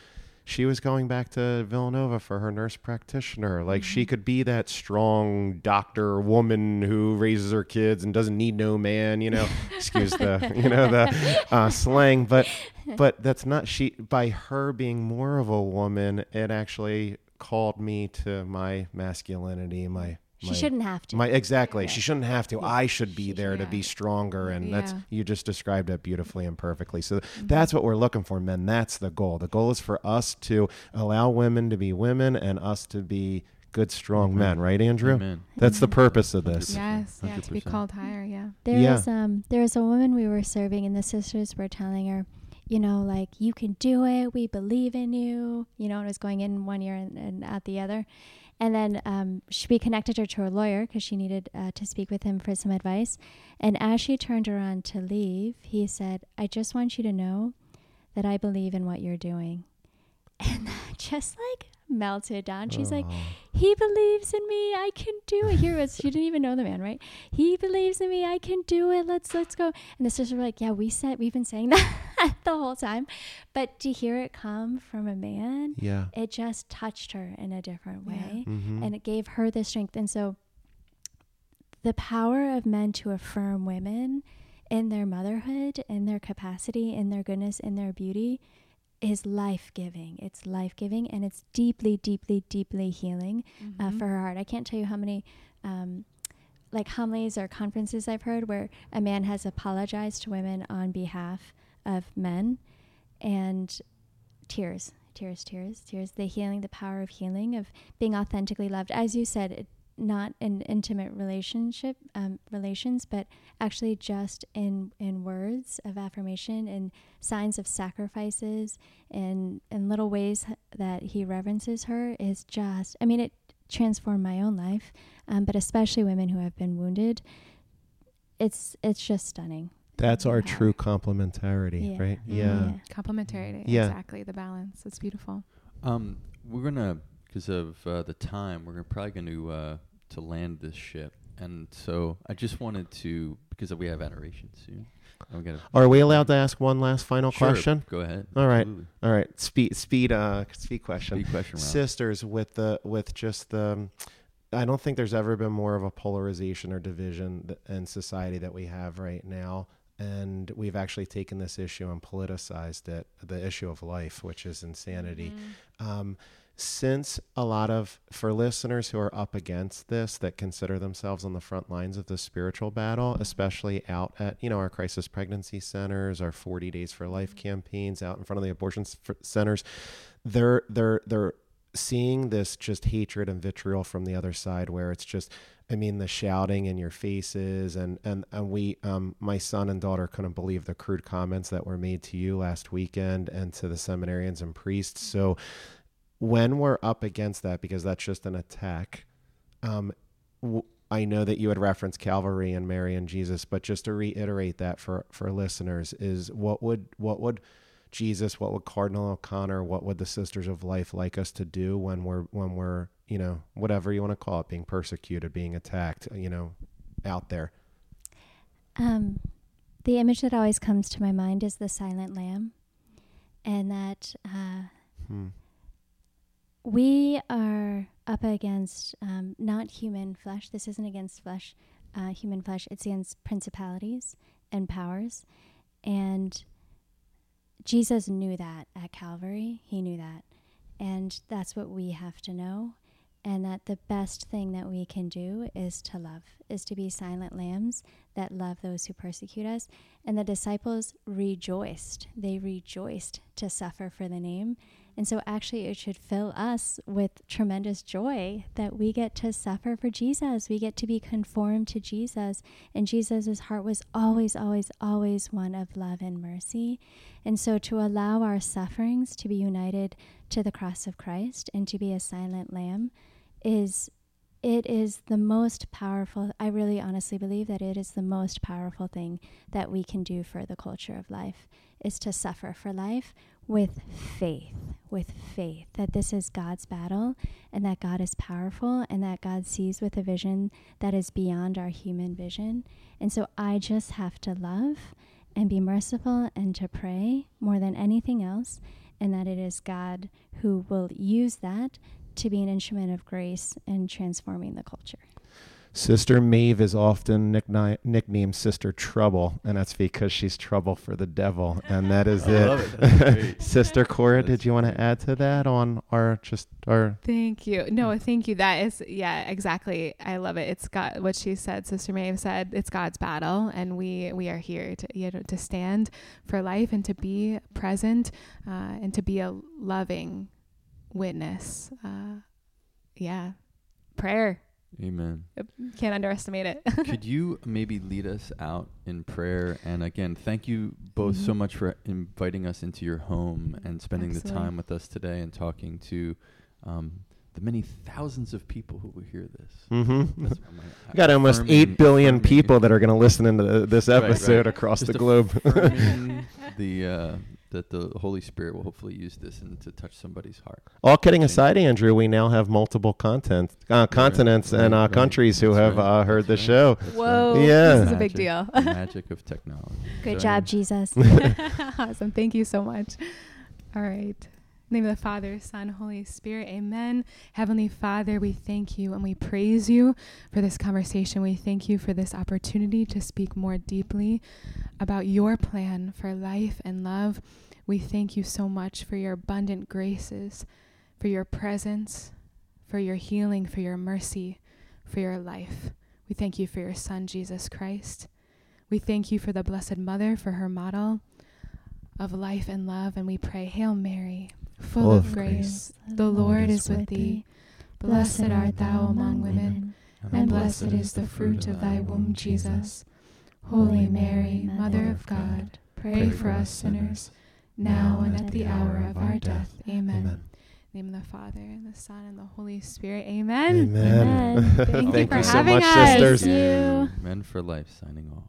She was going back to Villanova for her nurse practitioner. Like she Mhm. could be that strong doctor woman who raises her kids and doesn't need no man, you know. Excuse the, you know, the uh, slang, but but that's not she by her being more of a woman, it actually called me to my masculinity, my She my, shouldn't have to. my exactly. Yeah. She shouldn't have to. Yeah. I should be She there to be stronger, and that's you just described it beautifully and perfectly. So Mm-hmm. that's what we're looking for, men. That's the goal. The goal is for us to allow women to be women and us to be good, strong Amen. men. Right, Andrew? Amen. That's the Mhm. purpose of this. Yes, yeah, to be called higher, yeah. There Yeah. was um there was a woman we were serving and the sisters were telling her, you know, like you can do it, we believe in you, you know, and it was going in one ear and, and out the other. And then um, she we connected her to her lawyer because she needed uh, to speak with him for some advice. And as she turned around to leave, he said, "I just want you to know that I believe in what you're doing." And that just like melted down. She's like, Oh. he believes in me. I can do it. Here it was. She didn't even know the man, right? He believes in me. I can do it. Let's let's go. And the sisters were like, yeah, we said we've been saying that the whole time, but to hear it come from a man, yeah. it just touched her in a different Yeah. way, Mm-hmm. and it gave her the strength. And so, the power of men to affirm women in their motherhood, in their capacity, in their goodness, in their beauty is life giving. It's life giving and it's deeply, deeply, deeply healing uh, Mhm. for her heart. I can't tell you how many um, like homilies or conferences I've heard where a man has apologized to women on behalf of men and tears, tears, tears, tears. The healing, the power of healing, of being authentically loved. As you said, it, not in intimate relationship um, relations, but actually just in in words of affirmation and signs of sacrifices and in little ways that he reverences her is just. I mean, it transformed my own life, um, but especially women who have been wounded. It's it's just stunning. That's our Yeah. true complementarity, Yeah. right? Mhm. Yeah. Yeah. Complementarity. Yeah. Exactly. The balance. It's beautiful. Um, we're gonna because of uh, the time, we're probably going to uh, to land this ship, and so I just wanted to because we have adoration soon. and we gotta, Are we allowed to ask one last final Sure, question? Go ahead. All right. Absolutely. All right. Speed speed uh speed question. Big question round. Sisters with the with just the I don't think there's ever been more of a polarization or division in society that we have right now. And we've actually taken this issue and politicized it, the issue of life, which is insanity. Mm-hmm. Um, since a lot of, for listeners who are up against this, that consider themselves on the front lines of the spiritual battle, mm-hmm. especially out at, you know, our crisis pregnancy centers, our 40 Days for Life mm-hmm. campaigns, out in front of the abortion centers, they're, they're, they're, seeing this just hatred and vitriol from the other side where it's just i mean the shouting in your faces and and, and we um my son and daughter couldn't believe the crude comments that were made to you last weekend and to the seminarians and priests. So mm-hmm. When we're up against that because that's just an attack um w- I know that you had referenced Calvary and Mary and Jesus, but just to reiterate that for for listeners is what would what would Jesus, what would Cardinal O'Connor, what would the Sisters of Life like us to do when we're when we're you know whatever you want to call it, being persecuted, being attacked, you know, out there. Um, the image that always comes to my mind is the silent lamb, and that uh, Hmm. We are up against um, not human flesh. This isn't against flesh, uh, human flesh. It's against principalities and powers, and Jesus knew that at Calvary. He knew that, and that's what we have to know. And that the best thing that we can do is to love, is to be silent lambs that love those who persecute us. And the disciples rejoiced. They rejoiced to suffer for the name. And so, actually, it should fill us with tremendous joy that we get to suffer for Jesus. We get to be conformed to Jesus. And Jesus' heart was always, always, always one of love and mercy. And so, to allow our sufferings to be united to the cross of Christ and to be a silent lamb is it is the most powerful i really honestly believe that it is the most powerful thing that we can do for the culture of life is to suffer for life with faith with faith that this is god's battle and that god is powerful and that god sees with a vision that is beyond our human vision and so i just have to love and be merciful and to pray more than anything else and that it is god who will use that to be an instrument of grace in transforming the culture. Sister Maeve is often nickni- nicknamed Sister Trouble, and that's because she's trouble for the devil, and that is I it. love it. Sister Cora, That's did you want to add to that on our just our? Thank you. No, thank you. That is, yeah, exactly. I love it. It's God. What she said, Sister Maeve said, it's God's battle, and we we are here to you know to stand for life and to be present, uh, and to be a loving witness. Uh, yeah, prayer. Amen. Can't underestimate it. Could you maybe lead us out in prayer? And again, thank you both so Mhm. much for inviting us into your home and spending the time with us today and talking to um, the many thousands of people who will hear this. Mm-hmm. That's my- We got almost eight billion people that are going to listen into th- this Right, right. episode across Just the globe. the uh, that the Holy Spirit will hopefully use this and to touch somebody's heart. All kidding Change. aside, Andrew, we now have multiple content uh, continents right, and uh, right. countries who That's have right. uh, heard the right. show. That's Whoa, right. Yeah. this is a big Magic- deal. the magic of technology. Good So job, anyway, Jesus. awesome. Thank you so much. All right. Name of the Father, Son, Holy Spirit. Amen. Heavenly Father, we thank you and we praise you for this conversation. We thank you for this opportunity to speak more deeply about your plan for life and love. We thank you so much for your abundant graces, for your presence, for your healing, for your mercy, for your life. We thank you for your Son, Jesus Christ. We thank you for the Blessed Mother, for her model of life and love. And we pray, Hail Mary, full of grace, the Lord is with thee. Blessed art thou among women, and blessed is the fruit of thy womb, Jesus. Holy Mary, Mother of God, pray for us sinners, now and at the hour of our death. Amen. Amen. In the name of the Father, and the Son, and the Holy Spirit. Amen. Amen. Amen. Thank you for you so having much, us. sisters. Thank you. Men for Life signing off.